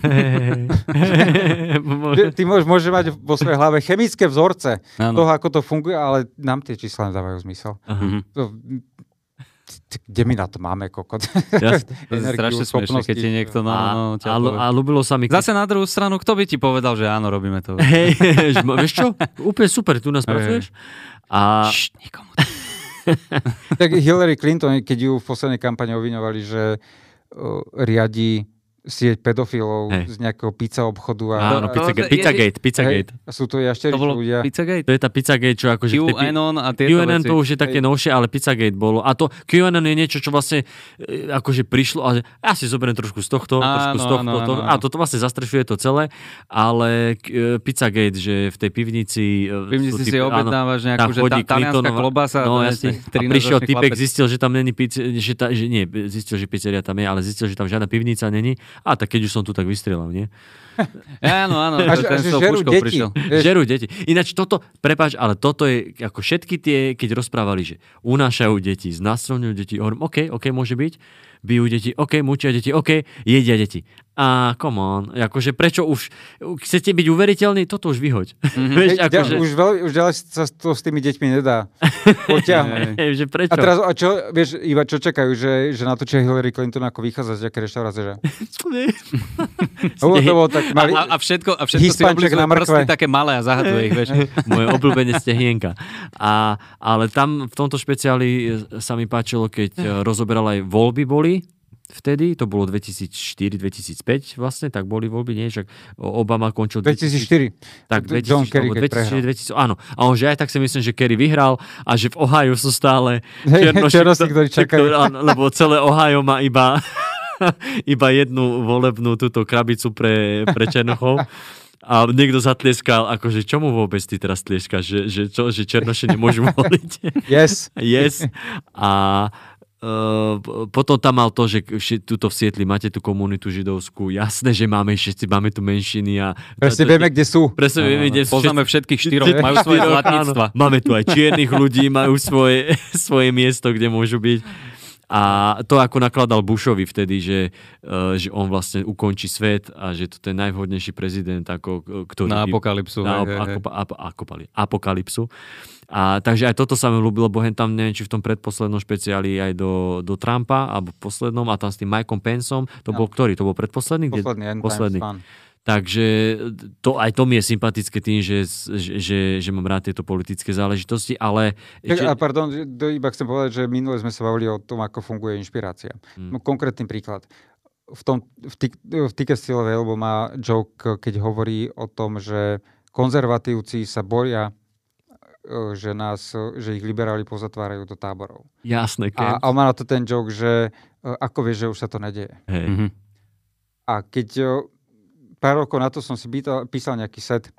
Ty môžeš, môže mať vo svojej hlave chemické vzorce Áno. toho, ako to funguje, ale nám tie čísla nedávajú zmysel. T- kde my na to máme, kokot? Jasne. [laughs] To je strašne smiešne, keď ti niekto no, no, A, ľúbilo sa mi... Zase na druhú stranu, kto by ti povedal, že áno, robíme to? Hej, vieš čo? Úplne super, tu nás pracuješ. A Šš, nikomu. [laughs] tak Hillary Clinton, keď ju v poslednej kampani obviňovali, že riadi sieť pedofilov Hej. z nejakého pizza obchodu. A, áno, a, to- Pizzagate, je- Pizzagate, a sú to bolo ľudia. Pizzagate? To je tá Pizzagate, čo akože... QAnon a tieto QAnon veci. to už je také novšie, ale Pizzagate bolo. A to QAnon je niečo, čo vlastne e, akože prišlo a že ja si zoberiem trošku z tohto, trošku z Áno, tohto, áno, to, áno. a toto vlastne zastrešuje to celé, ale e, Pizzagate, že v tej pivnici... e, V pivnici sú si typ- objednávaš áno, nejakú, že tá- talianská klobasa a No jasne. A 13-ročný prišiel typek, zistil, že tam není pizzeria, že, tá, že nie, zistil, že pizzeria tam je, ale zistil, že tam žiadna pivnica není. A tak keď už som tu, tak vystrelal, nie? [laughs] Áno, áno, A, to že- a ten že s tou žerú puškou deti. prišiel. Žerú deti. Ináč toto, prepáč, ale toto je, ako všetky tie, keď rozprávali, že unášajú deti, znásilňujú deti, hovorím, OK, OK, môže byť, bijú deti, OK, mučia deti, OK, jedia deti. A come on, akože prečo už, chcete byť uveriteľní, toto už vyhoď. Mm-hmm. [laughs] Vieš, akože, už, veľ, už ďalej sa to s tými deťmi nedá [laughs] potiahnuť. že prečo? A teraz, a čo, vieš, iba čo čakajú, že, že natočia Hillary Clinton ako vychádza z nejaké reštaurácie, že? [laughs] Lebo to bolo tak A, malý, a, a všetko, a všetko si na prsty také malé a zahaduje ich, vieš. Moje obľúbene stehienka. A, ale tam v tomto špeciáli sa mi páčilo, keď e, rozoberal aj voľby boli, vtedy, to bolo 2004-2005 vlastne, tak boli voľby, nie? Však Obama končil... 2004. Tak, John 2000, Kerry, alebo keď prehral. 2000, 2000, áno. A on, že aj tak si myslím, že Kerry vyhral a že v Ohio sú stále [laughs] černoši, černoši, ktorí čakajú. [laughs] lebo celé Ohio má iba, [laughs] iba jednu volebnú túto krabicu pre, pre černochov. A niekto zatlieskal, akože čomu vôbec ty teraz tlieskáš, že, že, čo, že černoši nemôžu voliť? Yes. yes. A potom tam mal to, že tuto v Sietli máte tú komunitu židovskú. Jasné, že máme všetci, máme tu menšiny a... Presne vieme, kde sú. Presne vieme, kde sú. Poznáme všetkých štyroch, majú svoje zlatníctva. Máme tu aj čiernych ľudí, majú svoje, [laughs] svoje miesto, kde môžu byť. A to ako nakladal Bushovi vtedy, že, uh, že on vlastne ukončí svet a že to je najvhodnejší prezident, ako, ktorý... Na apokalypsu. Na hej, hej. Ako, ako, apokalypsu. A, takže aj toto sa mi ľúbilo, bo tam, neviem, či v tom predposlednom špeciáli aj do, do Trumpa, alebo poslednom, a tam s tým Mikeom Pensom, to no. bol ktorý? To bol predposledný? Posledný, Kde, posledný. Takže to, aj to mi je sympatické tým, že, že, že, že mám rád tieto politické záležitosti, ale... Tak, že... A pardon, iba chcem povedať, že minule sme sa bavili o tom, ako funguje inšpirácia. Hmm. Konkrétny príklad. V, tom, v, t- v Tickest lebo má joke, keď hovorí o tom, že konzervatívci sa boria E, že, nás, že ich liberáli pozatvárajú do táborov. Jasné. A, a má na to ten joke, že e, ako vieš, že už sa to nedieje. Hey. Mm-hmm. A keď e, pár rokov na to som si pýtal, písal nejaký set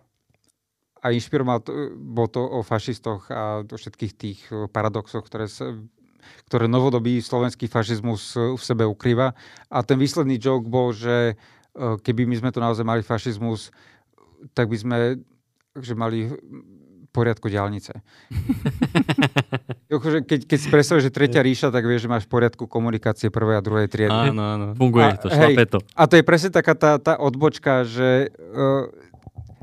a inšpiroval to, bol to o fašistoch a o všetkých tých paradoxoch, ktoré, sa, ktoré novodobý slovenský fašizmus v sebe ukrýva. A ten výsledný joke bol, že keby my sme tu naozaj mali fašizmus, tak by sme že mali poriadku diálnice. akože keď, keď si predstavíš, že tretia ríša, tak vieš, že máš v poriadku komunikácie prvej a druhej triedy. Áno, áno. [laughs] Funguje a, to, hej, to. A to je presne taká tá, tá odbočka, že uh,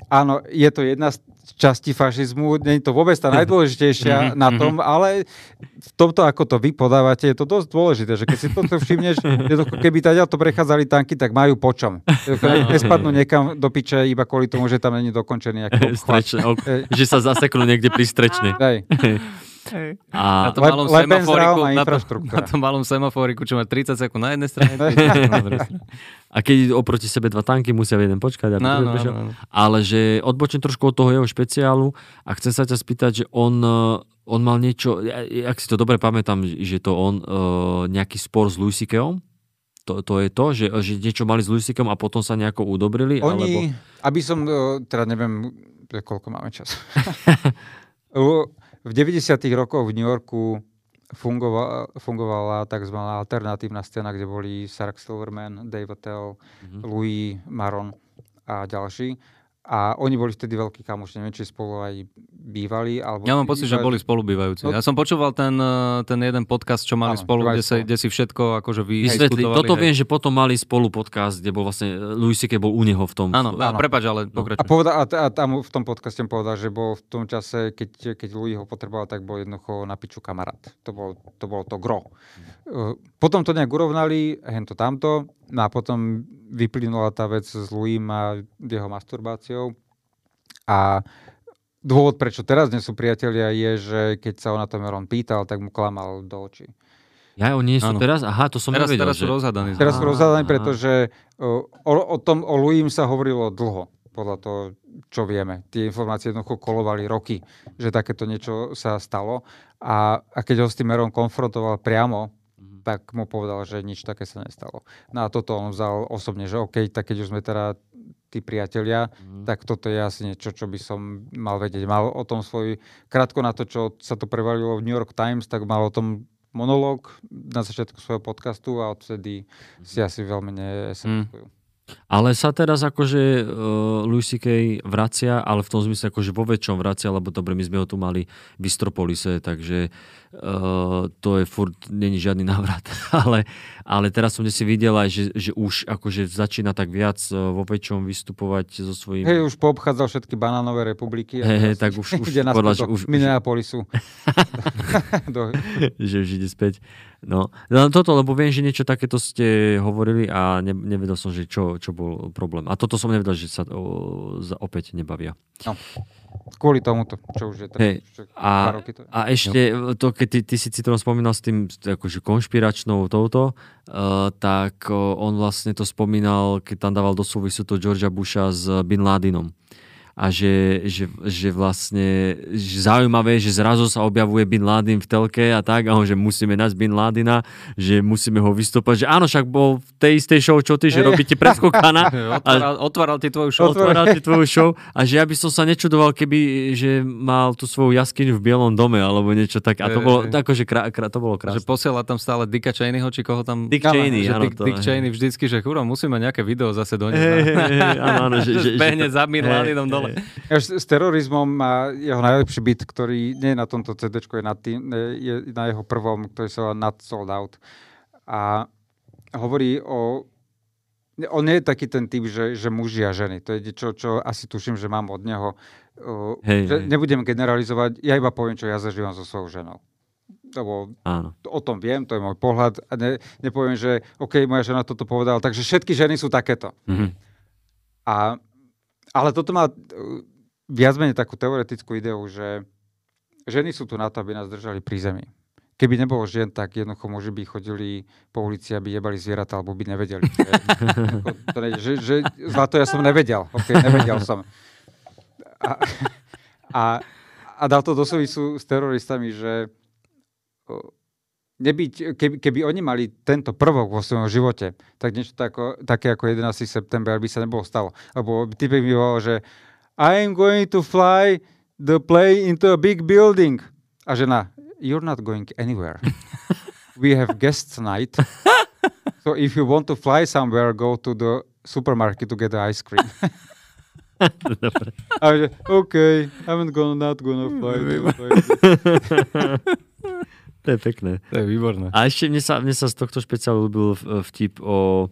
áno, je to jedna z časti fašizmu, nie je to vôbec tá najdôležitejšia mhm, na mhm. tom, ale v tomto, ako to vy podávate, je to dosť dôležité, že keď si toto všimneš, [laughs] to, keby teda to prechádzali tanky, tak majú počom. [laughs] Nespadnú niekam do piče iba kvôli tomu, že tam není dokončený nejaký [laughs] obchvat. že sa zaseknú niekde pri A na tom malom semaforiku, na, to, [laughs] na tom malom semaforiku, čo má 30 sekúnd na jednej strane, 30 [laughs] na druhej strane. A keď oproti sebe dva tanky, musia jeden počkať. no, no, no, no. Ale že odbočím trošku od toho jeho špeciálu a chcem sa ťa spýtať, že on, on mal niečo, ak si to dobre pamätám, že to on uh, nejaký spor s Louis To, to je to, že, že niečo mali s Louis a potom sa nejako udobrili? Oni, alebo... aby som, uh, teda neviem, koľko máme čas. [laughs] v 90. rokoch v New Yorku fungovala, fungovala tzv. alternatívna scéna, kde boli Sark Silverman, Dave Attell, mm-hmm. Louis Maron a ďalší. A oni boli vtedy veľkí kamoši, neviem, či spolu aj bývali. Alebo ja mám pocit, že boli spolubývajúci. No, ja som počúval ten, eh, ten jeden podcast, čo mali áno, spolu, kde, sa, kde si všetko akože vydiskutovali. Toto hej. viem, že potom mali spolu podcast, kde bol vlastne, eh, Louis C.K. bol u neho v tom. Áno, áno. prepač, ale no. A, povedal, a, a, tam v tom podcaste povedal, že bol v tom čase, keď, keď Louis ho potreboval, tak bol jednoducho na piču kamarát. To, bol, to bolo to gro. Mm. Potom to nejak urovnali, hento tamto, no a potom vyplynula tá vec s Louis a jeho masturbáciou a dôvod, prečo teraz nie sú priatelia, je, že keď sa ho na tom Ron pýtal, tak mu klamal do očí. Ja, oni sú teraz? Aha, to som teraz, nevedel. Teraz že... sú rozhadaní. Teraz sú rozhadaní, pretože o, o, tom, o Louis sa hovorilo dlho, podľa toho, čo vieme. Tie informácie jednoducho kolovali roky, že takéto niečo sa stalo. A, a keď ho s tým Meron konfrontoval priamo. Tak mu povedal, že nič také sa nestalo. No a toto on vzal osobne, že OK, tak keď už sme teda tí priatelia, mm. tak toto je asi niečo, čo by som mal vedieť. Mal o tom svoj, krátko na to, čo sa to prevalilo v New York Times, tak mal o tom monológ na začiatku svojho podcastu a odtedy mm. si asi veľmi nesemkujú. Mm. Ale sa teraz akože uh, Louis C.K. vracia, ale v tom zmysle akože vo väčšom vracia, lebo dobre, my sme ho tu mali v Istropolise, takže uh, to je furt, není žiadny [laughs] návrat. ale, ale teraz som si videl aj, že, že už akože začína tak viac uh, vo väčšom vystupovať so svojím... Hej, už poobchádzal všetky banánové republiky. Hej, hej, tak už, [laughs] už podľa, že už... Minneapolisu. [laughs] do... že už ide späť. No, no toto, lebo viem, že niečo takéto ste hovorili a ne, nevedel som, že čo, čo bol problém. A toto som nevedel, že sa o, za, opäť nebavia. No. Kvôli tomuto, čo už je hey, a, roky to je. a ešte to, keď ty, ty si Citron spomínal s tým akože konšpiračnou touto, uh, tak uh, on vlastne to spomínal, keď tam dával do súvisu to Georgia Busha s Bin Ladinom. A že, že, že vlastne že zaujímavé, že zrazu sa objavuje Bin Laden v telke a tak, a on, že musíme nájsť Bin Ladena, že musíme ho vystúpať, že áno, však bol v tej istej show, čo ty, že robíte preskokana. [laughs] otváral, otváral ti tvoju show. Otváral ti tvoju show [laughs] a že ja by som sa nečudoval, keby, že mal tú svoju jaskyňu v Bielom dome, alebo niečo tak. A to bolo, akože krá, krá, to bolo krásne. Že posiela tam stále Dicka Cheneyho, či koho tam... Dick Cheney, áno. Dick, Dick Cheney vždycky, že churo, musíme nejaké video zase doniesť. Hey, hey, hey, áno, áno, že, [laughs] že, že, za Bin Ladenom dole. [laughs] S terorizmom má jeho najlepší byt, ktorý nie je na tomto CD, je na, tým, je na jeho prvom, ktorý sa volá Not Sold Out. A hovorí o on nie je taký ten typ, že, že muži a ženy. To je čo, čo asi tuším, že mám od neho. Hej, že hej. Nebudem generalizovať, ja iba poviem, čo ja zažívam so svojou ženou. Lebo Áno. o tom viem, to je môj pohľad. A ne, nepoviem, že OK, moja žena toto povedala, takže všetky ženy sú takéto. Mm-hmm. A ale toto má uh, viac menej takú teoretickú ideu, že ženy sú tu na to, aby nás držali pri zemi. Keby nebolo žien, tak jednoducho muži by chodili po ulici, aby jebali zvieratá, alebo by nevedeli. Že, to ne, že, že, zlato ja som nevedel. Okay, nevedel som. A, a, a dal to do súvisu s teroristami, že nebyť, keby, keby oni mali tento prvok vo svojom živote, tak niečo tako, také ako 11. september by sa nebolo stalo. Lebo typek by bol, že I'm going to fly the plane into a big building. A žena, you're not going anywhere. [laughs] We have guests tonight. So if you want to fly somewhere, go to the supermarket to get the ice cream. [laughs] A že, OK, I'm gonna, not gonna fly. [laughs] To je pekné. To je výborné. A ešte mne sa, mne sa z tohto špeciálu ľúbil vtip o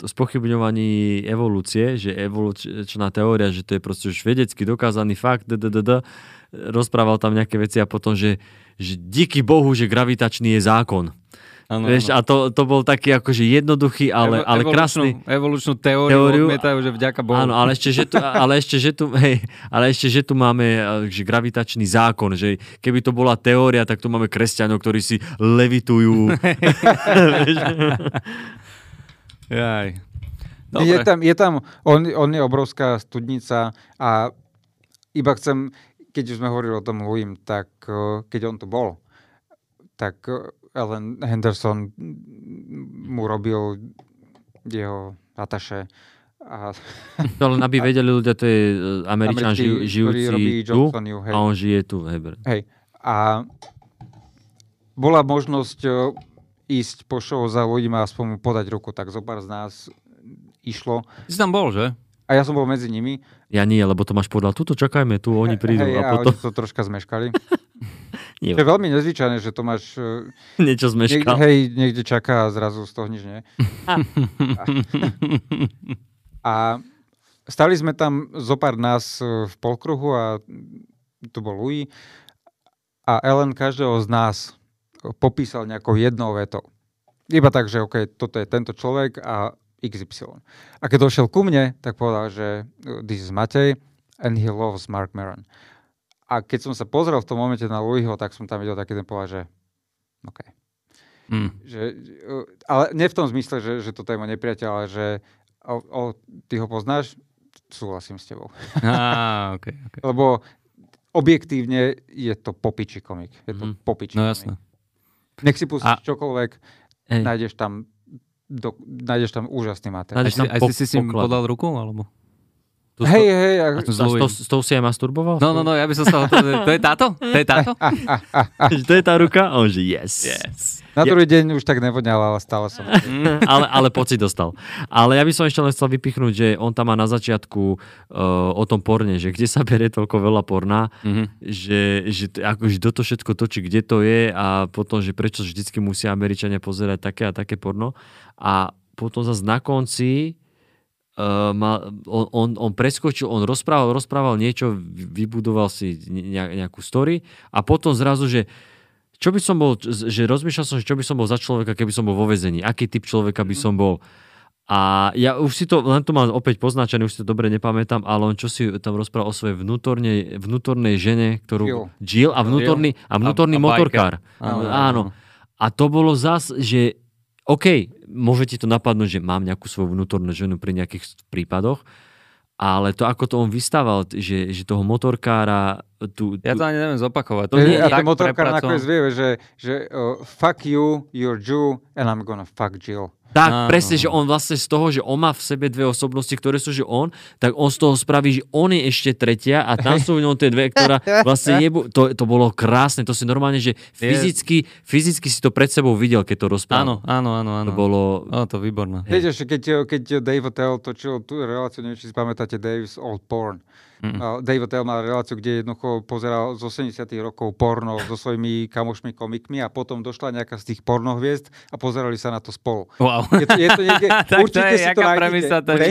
spochybňovaní evolúcie, že evolučná teória, že to je proste už vedecky dokázaný fakt, d, d, d, d, rozprával tam nejaké veci a potom, že, že díky Bohu, že gravitačný je zákon. Ano, Vieš, ano. a to, to bol taký akože jednoduchý, ale, Evo, ale krásny. Evolučnú teóriu, teóriu odmietajú, že vďaka Bohu. Áno, ale ešte, že tu, [laughs] ale ešte, že tu, hej, ale ešte, že tu máme že gravitačný zákon, že keby to bola teória, tak tu máme kresťanov, ktorí si levitujú. [laughs] Jaj. Dobre. Je tam, je tam on, on je obrovská studnica a iba chcem, keď už sme hovorili o tom Louis, tak keď on tu bol, tak Ellen Henderson mu robil jeho ataše. A... To len aby [laughs] vedeli ľudia, to je e, Američan žij, žijúci tu hej. a on žije tu. Hej. hej. A bola možnosť e, ísť po show za ľuďmi a aspoň podať ruku, tak zo pár z nás išlo. Si tam bol, že? A ja som bol medzi nimi. Ja nie, lebo to máš povedal, tuto čakajme, tu oni prídu. Hej, a, a potom... oni to troška zmeškali. [laughs] Je veľmi nezvyčajné, že to máš... E, [laughs] Niečo zmeškal. Niekde, hej, niekde čaká a zrazu z toho nič nie. a, [laughs] a stali sme tam zo pár nás e, v polkruhu a to bol Louis a Ellen každého z nás popísal nejakou jednou vetou. Iba tak, že OK, toto je tento človek a XY. A keď došiel ku mne, tak povedal, že this is Matej and he loves Mark Maron. A keď som sa pozrel v tom momente na Louisho, tak som tam videl taký ten pohľad, že OK. Mm. Že, ale nie v tom zmysle, že, že toto je môj nepriateľ, ale že o, o, ty ho poznáš, súhlasím s tebou. Á, [laughs] okay, okay. Lebo objektívne je to popiči komik. Je to mm. popiči No jasné. Nech si pustíš A... čokoľvek, Ej. nájdeš tam do, nájdeš tam úžasný materiál. Aj si, aj si si s ním podal ruku? Alebo? To, hej, hej. A... S, to, s tou si aj masturboval? No, no, no, ja by som sa to, to je táto? To je táto? [laughs] to je tá ruka? On že yes. yes. Na druhý ja... deň už tak nevodňal, ale stále som. [laughs] ale, ale pocit dostal. Ale ja by som ešte len chcel vypichnúť, že on tam má na začiatku uh, o tom porne, že kde sa berie toľko veľa porna, mm-hmm. že, že akože do to všetko točí, kde to je a potom, že prečo vždycky musia Američania pozerať také a také porno. A potom zase na konci Uh, mal, on, on, on preskočil, on rozprával, rozprával niečo, vybudoval si nejakú story a potom zrazu, že čo by som bol, že rozmýšľal som, že čo by som bol za človeka, keby som bol vo vezení, aký typ človeka by mhm. som bol. A ja už si to, len to mám opäť poznačené, už si to dobre nepamätám, ale on čo si tam rozprával o svojej vnútornej, vnútornej žene, ktorú... Jill. Jill a vnútorný, a vnútorný a, a motorkár. Áno, áno. A to bolo zas, že OK, môže ti to napadnúť, že mám nejakú svoju vnútornú ženu pri nejakých prípadoch, ale to, ako to on vystával, že, že toho motorkára... Tu, tu... Ja to ani neviem zopakovať. To nie, a ten motorkár nakoniec vie, že, že uh, fuck you, you're Jew, and I'm gonna fuck Jill. Tak, no, presne, že on vlastne z toho, že on má v sebe dve osobnosti, ktoré sú, že on, tak on z toho spraví, že on je ešte tretia a tam sú v ňom tie dve, ktorá vlastne [laughs] jebu, to, to bolo krásne, to si normálne, že fyzicky, fyzicky si to pred sebou videl, keď to rozprával. Áno, áno, áno, áno. To bolo... O, to výborné. Viete, že keď, keď Dave Attell točil tú reláciu, neviem, či si pamätáte Dave's Old Porn, Mm. Dave Attell mal reláciu, kde jednoducho pozeral z 80 rokov porno so svojimi kamošmi komikmi a potom došla nejaká z tých pornohviezd a pozerali sa na to spolu. Wow. Je to, je to niekde, [laughs] tak určite to je, si to nájdete.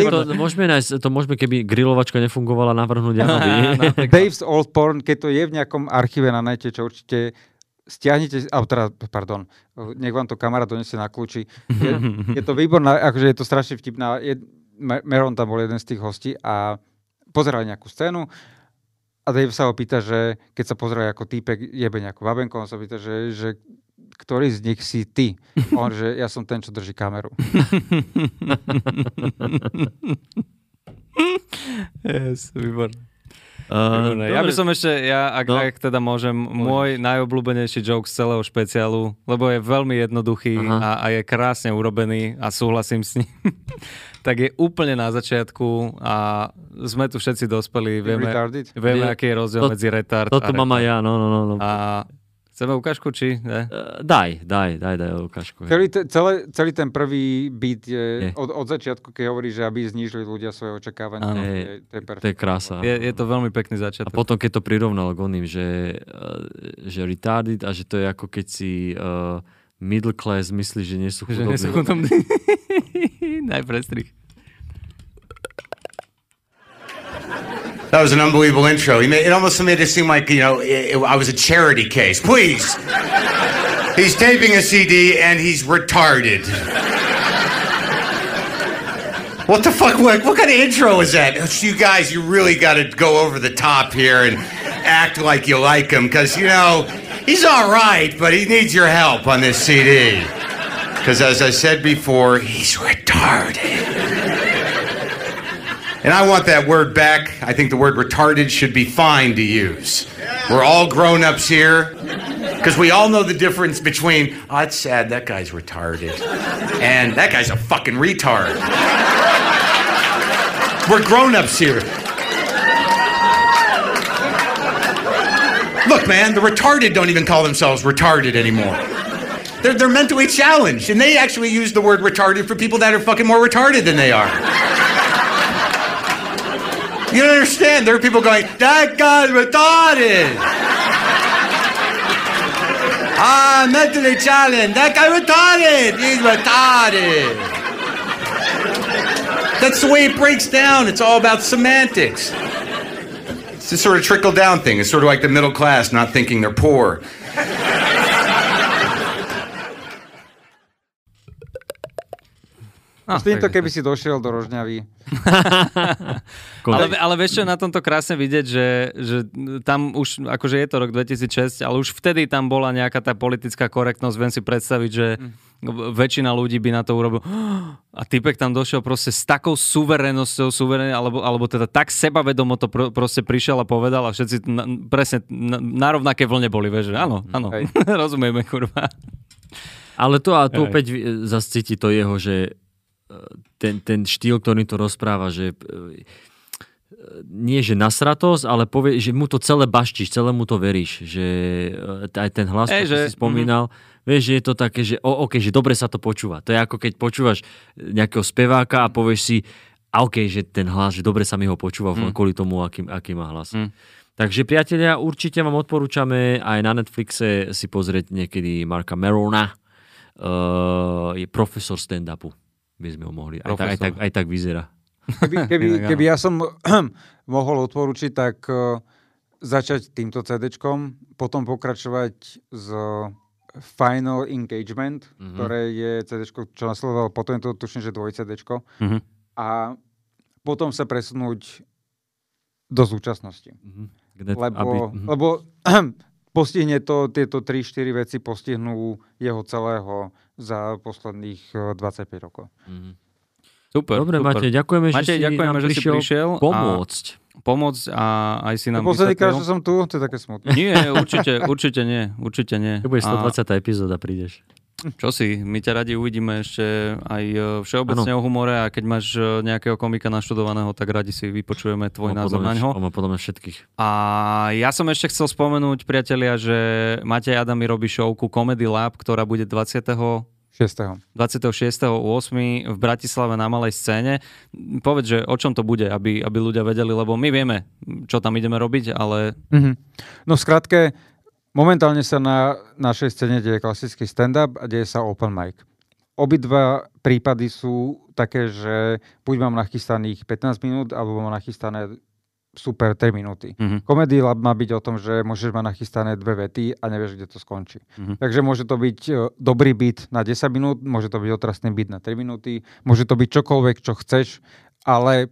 To, to, môžeme nájsť, to môžeme, keby grilovačka nefungovala, navrhnúť [laughs] Janovi. [laughs] Dave's Old Porn, keď to je v nejakom archíve na nete, čo určite stiahnite, alebo teda, pardon, nech vám to kamera donesie na kľúči. Je, je to výborná, akože je to strašne vtipná. Je, Meron tam bol jeden z tých hostí a pozerali nejakú scénu a Dave sa ho pýta, že keď sa pozerali ako týpek jebe nejakú babenku, on sa pýta, že, že ktorý z nich si ty? On, že ja som ten, čo drží kameru. [laughs] yes, výborné. Uh, ja by som ešte, ja, ak, no. ak teda môžem, môj najobľúbenejší joke z celého špeciálu, lebo je veľmi jednoduchý a, a je krásne urobený a súhlasím s ním. [laughs] tak je úplne na začiatku a sme tu všetci dospelí, vieme, vieme aký je rozdiel to, medzi retard Toto mám aj ja, no, no, no. no. A Chceme ukážku, či ne? Uh, daj, daj, daj, daj ukážku. Celý, te, celé, celý ten prvý beat je, je. Od, od začiatku, keď hovorí, že aby znížili ľudia svoje očakávania. Je, to, je, to je krása. Je, je to veľmi pekný začiatok. A potom, keď to prirovnal k oným, že, uh, že retarded a že to je ako keď si uh, middle class myslí, že nie sú chudobní. Že nie sú chudobní. [laughs] Najprestrich. That was an unbelievable intro. Made, it almost made it seem like, you know, it, it, I was a charity case. Please. he's taping a CD and he's retarded. What the fuck? What, what kind of intro is that? You guys, you really got to go over the top here and act like you like him because, you know, he's all right, but he needs your help on this CD. Because as I said before, he's retarded. And I want that word back. I think the word retarded should be fine to use. We're all grown ups here. Because we all know the difference between, oh, it's sad, that guy's retarded, and that guy's a fucking retard. We're grown ups here. Look, man, the retarded don't even call themselves retarded anymore. They're, they're mentally challenged, and they actually use the word retarded for people that are fucking more retarded than they are. You don't understand. There are people going, that guy's retarded. ah, mentally challenged. That guy retarded. He's retarded. That's the way it breaks down. It's all about semantics. It's this sort of trickle down thing. It's sort of like the middle class not thinking they're poor. No, s týmto, keby si došiel do Rožňavy. [laughs] ale, ale vieš čo, na tomto krásne vidieť, že, že tam už, akože je to rok 2006, ale už vtedy tam bola nejaká tá politická korektnosť. Viem si predstaviť, že mm. väčšina ľudí by na to urobil. [gasps] A typek tam došiel proste s takou suverenosťou, suverén, alebo, alebo teda tak sebavedomo to pr- proste prišiel a povedal a všetci na, presne na, na rovnaké vlne boli, vieš, že áno, áno, [laughs] rozumieme, kurva. Ale to a tu opäť zase cíti to jeho, že ten, ten štýl, ktorý to rozpráva, že e, nie že nasratosť, ale povie, že mu to celé baštíš, celé mu to veríš, že e, aj ten hlas, hey, že, si spomínal, mm-hmm. vieš, že je to také, že o, OK, že dobre sa to počúva. To je ako keď počúvaš nejakého speváka a povieš si, a OK, že ten hlas, že dobre sa mi ho počúva mm. kvôli tomu, aký, aký má hlas. Mm. Takže priatelia, určite vám odporúčame aj na Netflixe si pozrieť niekedy Marka Merona, uh, je profesor stand-upu by sme ho mohli. Aj tak, aj, tak, aj tak vyzerá. Keby, [laughs] keby, keby ja som [clears throat] mohol odporučiť, tak uh, začať týmto cd potom pokračovať s Final Engagement, mm-hmm. ktoré je CD, čo nasledoval, potom je to tuším, že dvoj CD. Mm-hmm. A potom sa presunúť do súčasnosti. Mm-hmm. lebo, aby... mm-hmm. lebo [clears throat] postihne to, tieto 3-4 veci postihnú jeho celého za posledných 25 eh, rokov. Mm-hmm. Super, Dobre, super. Matej, ďakujeme, Matej, že, ďakujeme, si že si prišiel. pomôcť. A pomôcť a aj si nám Posledný krát, že som tu, to je také smutné. Nie, určite, určite nie, určite nie. Keď bude A 120. epizóda, prídeš. Čo si, my ťa radi uvidíme ešte aj e, všeobecne o humore a keď máš e, nejakého komika naštudovaného, tak radi si vypočujeme tvoj názor na ňo. On má podľa mňa všetkých. A ja som ešte chcel spomenúť, priatelia, že Matej Adami robí showku Comedy Lab, ktorá bude 20. 6. 26.8. v Bratislave na malej scéne. Povedz, že o čom to bude, aby, aby ľudia vedeli, lebo my vieme, čo tam ideme robiť, ale Mhm. No v skratke, momentálne sa na našej scéne deje klasický stand-up a deje sa open mic. Obidva prípady sú také, že buď mám nachystaných 15 minút, alebo mám nachystané super 3 minúty. Mhm. Comedy Lab má byť o tom, že môžeš mať nachystané dve vety a nevieš, kde to skončí. Mhm. Takže môže to byť e, dobrý beat na 10 minút, môže to byť otrasný beat na 3 minúty, môže to byť čokoľvek, čo chceš, ale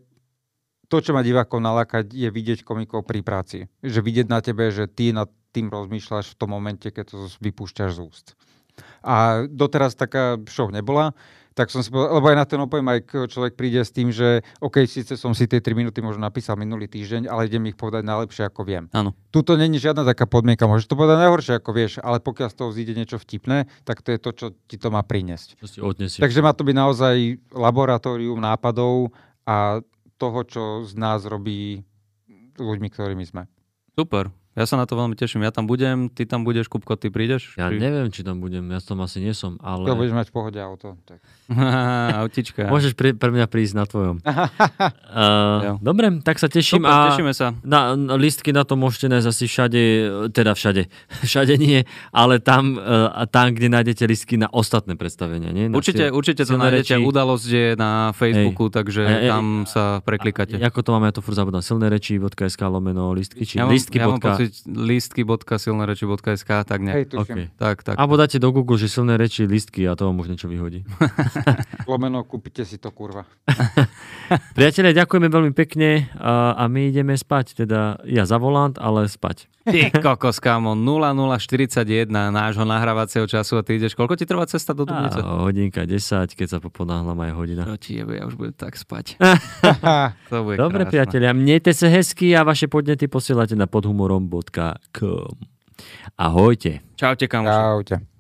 to, čo má divákov nalákať, je vidieť komikov pri práci. Že vidieť na tebe, že ty nad tým rozmýšľaš v tom momente, keď to vypúšťaš z úst. A doteraz taká show nebola, tak som si povedal, lebo aj na ten open mic človek príde s tým, že OK, síce som si tie 3 minúty možno napísal minulý týždeň, ale idem ich povedať najlepšie, ako viem. áno. Tuto není žiadna taká podmienka, môžeš to povedať najhoršie, ako vieš, ale pokiaľ z toho vzíde niečo vtipné, tak to je to, čo ti to má priniesť. Takže má to byť naozaj laboratórium nápadov a toho, čo z nás robí ľuďmi, ktorými sme. Super. Ja sa na to veľmi teším. Ja tam budem, ty tam budeš, Kupko, ty prídeš? Ja Či- neviem, či tam budem, ja tam asi nie som, ale... To budeš mať v pohode auto. Tak. Autička. [laughs] Môžeš pre, pre mňa prísť na tvojom. [laughs] Jo. uh, dobre, tak sa teším Super, a tešíme sa. na, na listky na to môžete nájsť asi všade, teda všade, [laughs] všade nie, ale tam, uh, a tam, kde nájdete listky na ostatné predstavenia. Nie? Na Určite, sil- určite to nájdete. reči. Udalosť je na Facebooku, takže A ja- tam sa preklikáte. Ako to máme, ja to furt zabudám. Silné reči.sk lomeno listky, či Ja mám, listky. ja mám pocit listky.silnereči.sk, tak nie. Hej, tuším. Okay. Tak, tak. Alebo dáte do Google, že silné reči, listky a to vám už niečo vyhodí. [laughs] Lomeno, kúpite si to, kurva. [laughs] Priatelia, ďakujeme veľmi pekne a, a my ideme spať. Teda ja za volant, ale spať. Ty kokos, kámo, 0041 nášho nahrávacieho času a ty ideš, koľko ti trvá cesta do Dubnice? A, hodinka 10, keď sa poponáhľam aj hodina. No ti jebe, ja už budem tak spať. [laughs] to bude Dobre, krásne. priatelia, mnejte sa hezky a vaše podnety posielate na podhumorom.com. Ahojte. Čaute, kamoši. Čaute.